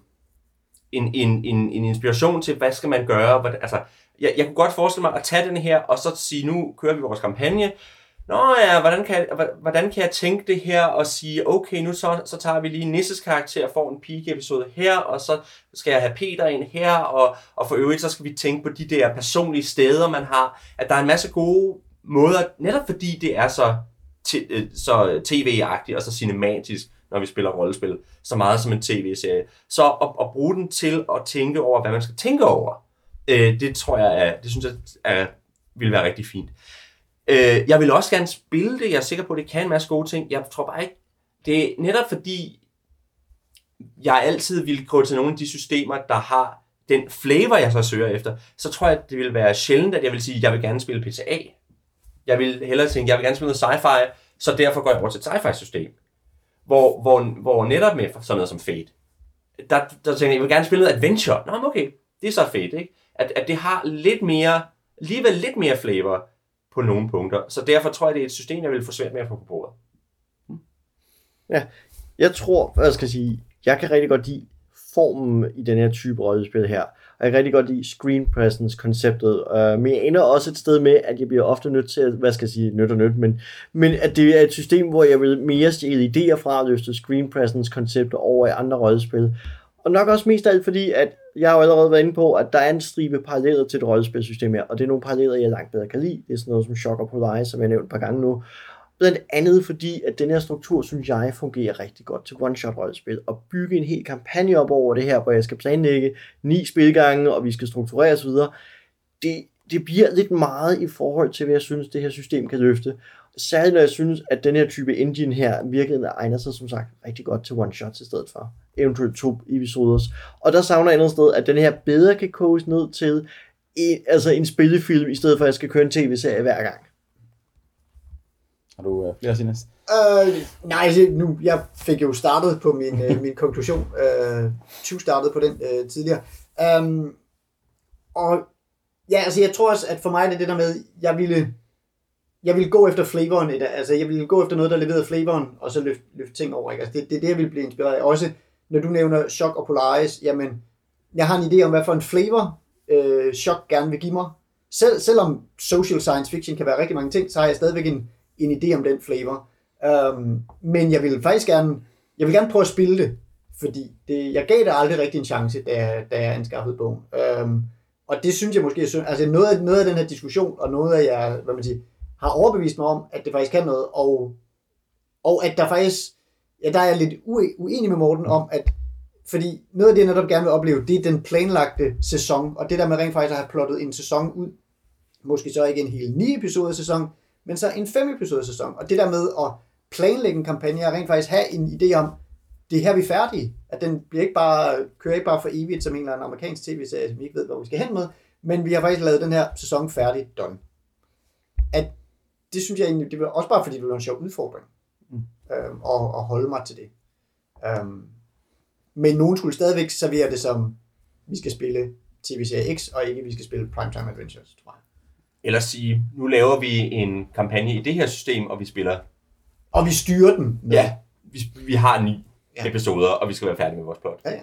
B: en, en, en, en inspiration til, hvad skal man gøre. Hvad, altså, jeg, jeg kunne godt forestille mig at tage den her, og så sige, nu kører vi vores kampagne. Nå ja, hvordan kan, jeg, hvordan kan jeg tænke det her og sige, okay, nu så, så tager vi lige Nisses karakter for en peak-episode her, og så skal jeg have Peter ind her, og, og for øvrigt så skal vi tænke på de der personlige steder, man har. At der er en masse gode måder, netop fordi det er så, t- øh, så tv-agtigt og så cinematisk, når vi spiller rollespil, så meget som en tv-serie. Så at, at bruge den til at tænke over, hvad man skal tænke over, øh, det tror jeg, er, det synes jeg er, vil være rigtig fint. Øh, jeg vil også gerne spille det, jeg er sikker på, at det kan en masse gode ting. Jeg tror bare ikke, det er netop fordi, jeg altid vil gå til nogle af de systemer, der har den flavor, jeg så søger efter, så tror jeg, det vil være sjældent, at jeg vil sige, at jeg vil gerne spille PTA. Jeg vil hellere tænke, jeg vil gerne spille noget sci-fi, så derfor går jeg over til et sci-fi system. Hvor, hvor, hvor netop med sådan noget som Fate, der, der tænker jeg, jeg vil gerne spille noget adventure. Nå, men okay, det er så fedt, ikke? At, at det har lidt mere, alligevel lidt mere flavor på nogle punkter. Så derfor tror jeg, det er et system, jeg vil få svært med at få på bordet.
D: Ja, Jeg tror, hvad jeg skal sige, jeg kan rigtig godt lide formen i den her type rollespil her. Og jeg kan rigtig godt lide screen presence konceptet. Uh, men jeg ender også et sted med, at jeg bliver ofte nødt til at, hvad skal jeg sige, nødt og nødt, men, men at det er et system, hvor jeg vil mere stjæle idéer fra at løfte screen presence koncepter over i andre rollespil. Og nok også mest af alt fordi, at jeg har jo allerede været inde på, at der er en stribe paralleller til et rollespilsystem her, og det er nogle paralleller, jeg langt bedre kan lide. Det er sådan noget som Shock og Polaris, som jeg har nævnt et par gange nu. Blandt andet fordi, at den her struktur, synes jeg, fungerer rigtig godt til one-shot-rollespil. Og bygge en hel kampagne op over det her, hvor jeg skal planlægge ni spilgange, og vi skal strukturere osv., det, det bliver lidt meget i forhold til, hvad jeg synes, det her system kan løfte. Særligt når jeg synes, at den her type engine her virkelig egner sig, som sagt, rigtig godt til one-shots i stedet for eventuelt to episoder. Og der savner jeg et sted, at den her bedre kan koges ned til en, altså en spillefilm, i stedet for at jeg skal køre en tv-serie hver gang.
A: Har du øh, flere Sinas?
C: Øh, nej, altså, nu, jeg fik jo startet på min, øh, min konklusion. Øh, 20 startede på den øh, tidligere. Um, og ja, altså jeg tror også, at for mig er det det der med, jeg ville, jeg ville gå efter flavoren Et. Altså jeg ville gå efter noget, der leverede flavoren, og så løfte løft ting over. Ikke? Altså, det, det er det, jeg ville blive inspireret af. Også når du nævner Shock og Polaris, jamen, jeg har en idé om, hvad for en flavor øh, Shock gerne vil give mig. Sel, selvom social science fiction kan være rigtig mange ting, så har jeg stadigvæk en, en idé om den flavor. Um, men jeg vil faktisk gerne, jeg vil gerne prøve at spille det, fordi det, jeg gav det aldrig rigtig en chance, da jeg, da jeg anskaffede bogen. Um, og det synes jeg måske, altså noget af, noget af den her diskussion, og noget af jeg, hvad man siger, har overbevist mig om, at det faktisk kan noget, og, og at der faktisk, ja, der er jeg lidt uenig med Morten om, at fordi noget af det, jeg netop gerne vil opleve, det er den planlagte sæson, og det der med rent faktisk at have plottet en sæson ud, måske så ikke en hel 9 episode sæson, men så en 5 episode sæson, og det der med at planlægge en kampagne, og rent faktisk have en idé om, det er her vi er færdige, at den bliver ikke bare, kører ikke bare for evigt som en eller anden amerikansk tv-serie, som vi ikke ved, hvor vi skal hen med, men vi har faktisk lavet den her sæson færdig, done. At det synes jeg egentlig, det var også bare fordi, det var en sjov udfordring, mm. øhm, og, og holde mig til det. Øhm, men nogen skulle stadigvæk servere det som, vi skal spille tv-serie X, og ikke vi skal spille Primetime Adventures, tror jeg.
B: Eller sige, nu laver vi en kampagne i det her system, og vi spiller...
C: Og vi styrer den.
B: Ja, vi, vi har ni ja. episoder, og vi skal være færdige med vores plot.
C: Ja, ja.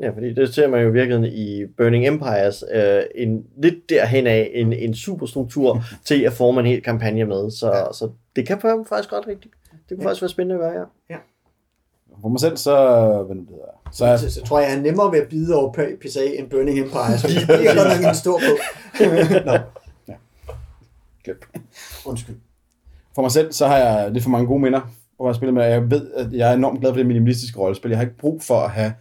D: Ja, fordi det ser man jo virkelig i Burning Empires, øh, en, lidt derhen af en, en superstruktur <laughs> til at forme en hel kampagne med, så, ja. så det kan faktisk godt rigtigt. Det kunne ja. faktisk være spændende at gøre, ja. ja.
A: For mig selv, så... Hvad det hedder,
C: så, så, så, tror jeg, jeg er nemmere ved at bide over PSA end Burning Empires, <laughs> det er godt nok en stor på.
A: Glip.
C: Undskyld.
A: For mig selv, så har jeg lidt for mange gode minder hvor jeg spiller med. Jeg ved, at jeg er enormt glad for det minimalistiske rollespil. Jeg har ikke brug for at have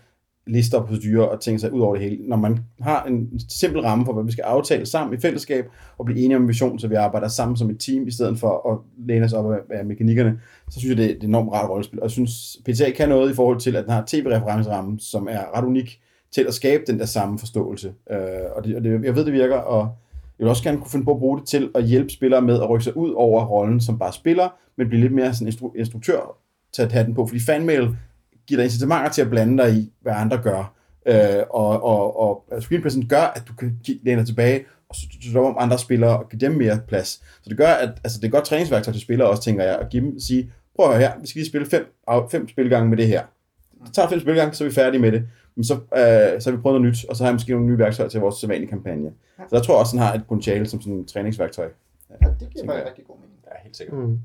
A: lister og procedurer og tænke sig ud over det hele. Når man har en simpel ramme for, hvad vi skal aftale sammen i fællesskab og blive enige om en vision, så vi arbejder sammen som et team, i stedet for at læne os op af mekanikkerne, så synes jeg, det er et enormt rart rollespil. Og jeg synes, PTA kan noget i forhold til, at den har tv-referenceramme, som er ret unik til at skabe den der samme forståelse. Øh, og, det, og det, jeg ved, det virker, og jeg vil også gerne kunne finde på at bruge det til at hjælpe spillere med at rykke sig ud over rollen som bare spiller, men blive lidt mere sådan instru- instruktør til at have den på, fordi fanmail giver dig incitamenter til at blande dig i, hvad andre gør. Øh, og, og, og altså, screen present gør, at du kan læne dig tilbage og så om andre spillere og give dem mere plads. Så det gør, at altså, det er et godt træningsværktøj til spillere også, tænker jeg, at give dem, sige, prøv at høre her, vi skal lige spille fem, fem spilgange med det her. Det tager fem spilgange, så er vi færdige med det. Men så, øh, så har vi prøvet noget nyt, og så har vi måske nogle nye værktøjer til vores sædvanlige kampagne. Ja. Så jeg tror også, den har et potentiale som sådan et træningsværktøj.
C: Ja, det giver mig rigtig god mening.
B: Ja, helt sikkert. Mm.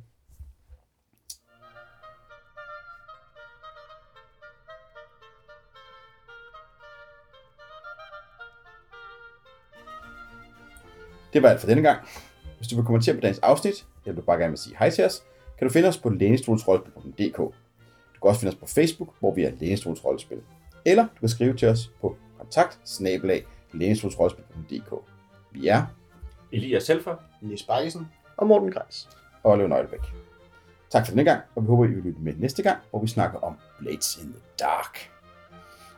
A: Det var alt for denne gang. Hvis du vil kommentere på dagens afsnit, eller du bare gerne vil sige hej til os, kan du finde os på lænestolsrollespil.dk. Du kan også finde os på Facebook, hvor vi er Lænestolsrollespil. Eller du kan skrive til os på kontakt Vi er
B: Elias Selfer,
C: Nis Bakkesen
D: og Morten Greis
A: og Leo Nøglebæk. Tak for denne gang, og vi håber, I vil lytte med næste gang, hvor vi snakker om Blades in the Dark.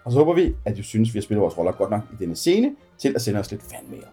A: Og så håber vi, at I synes, vi har spillet vores roller godt nok i denne scene, til at sende os lidt fanmail.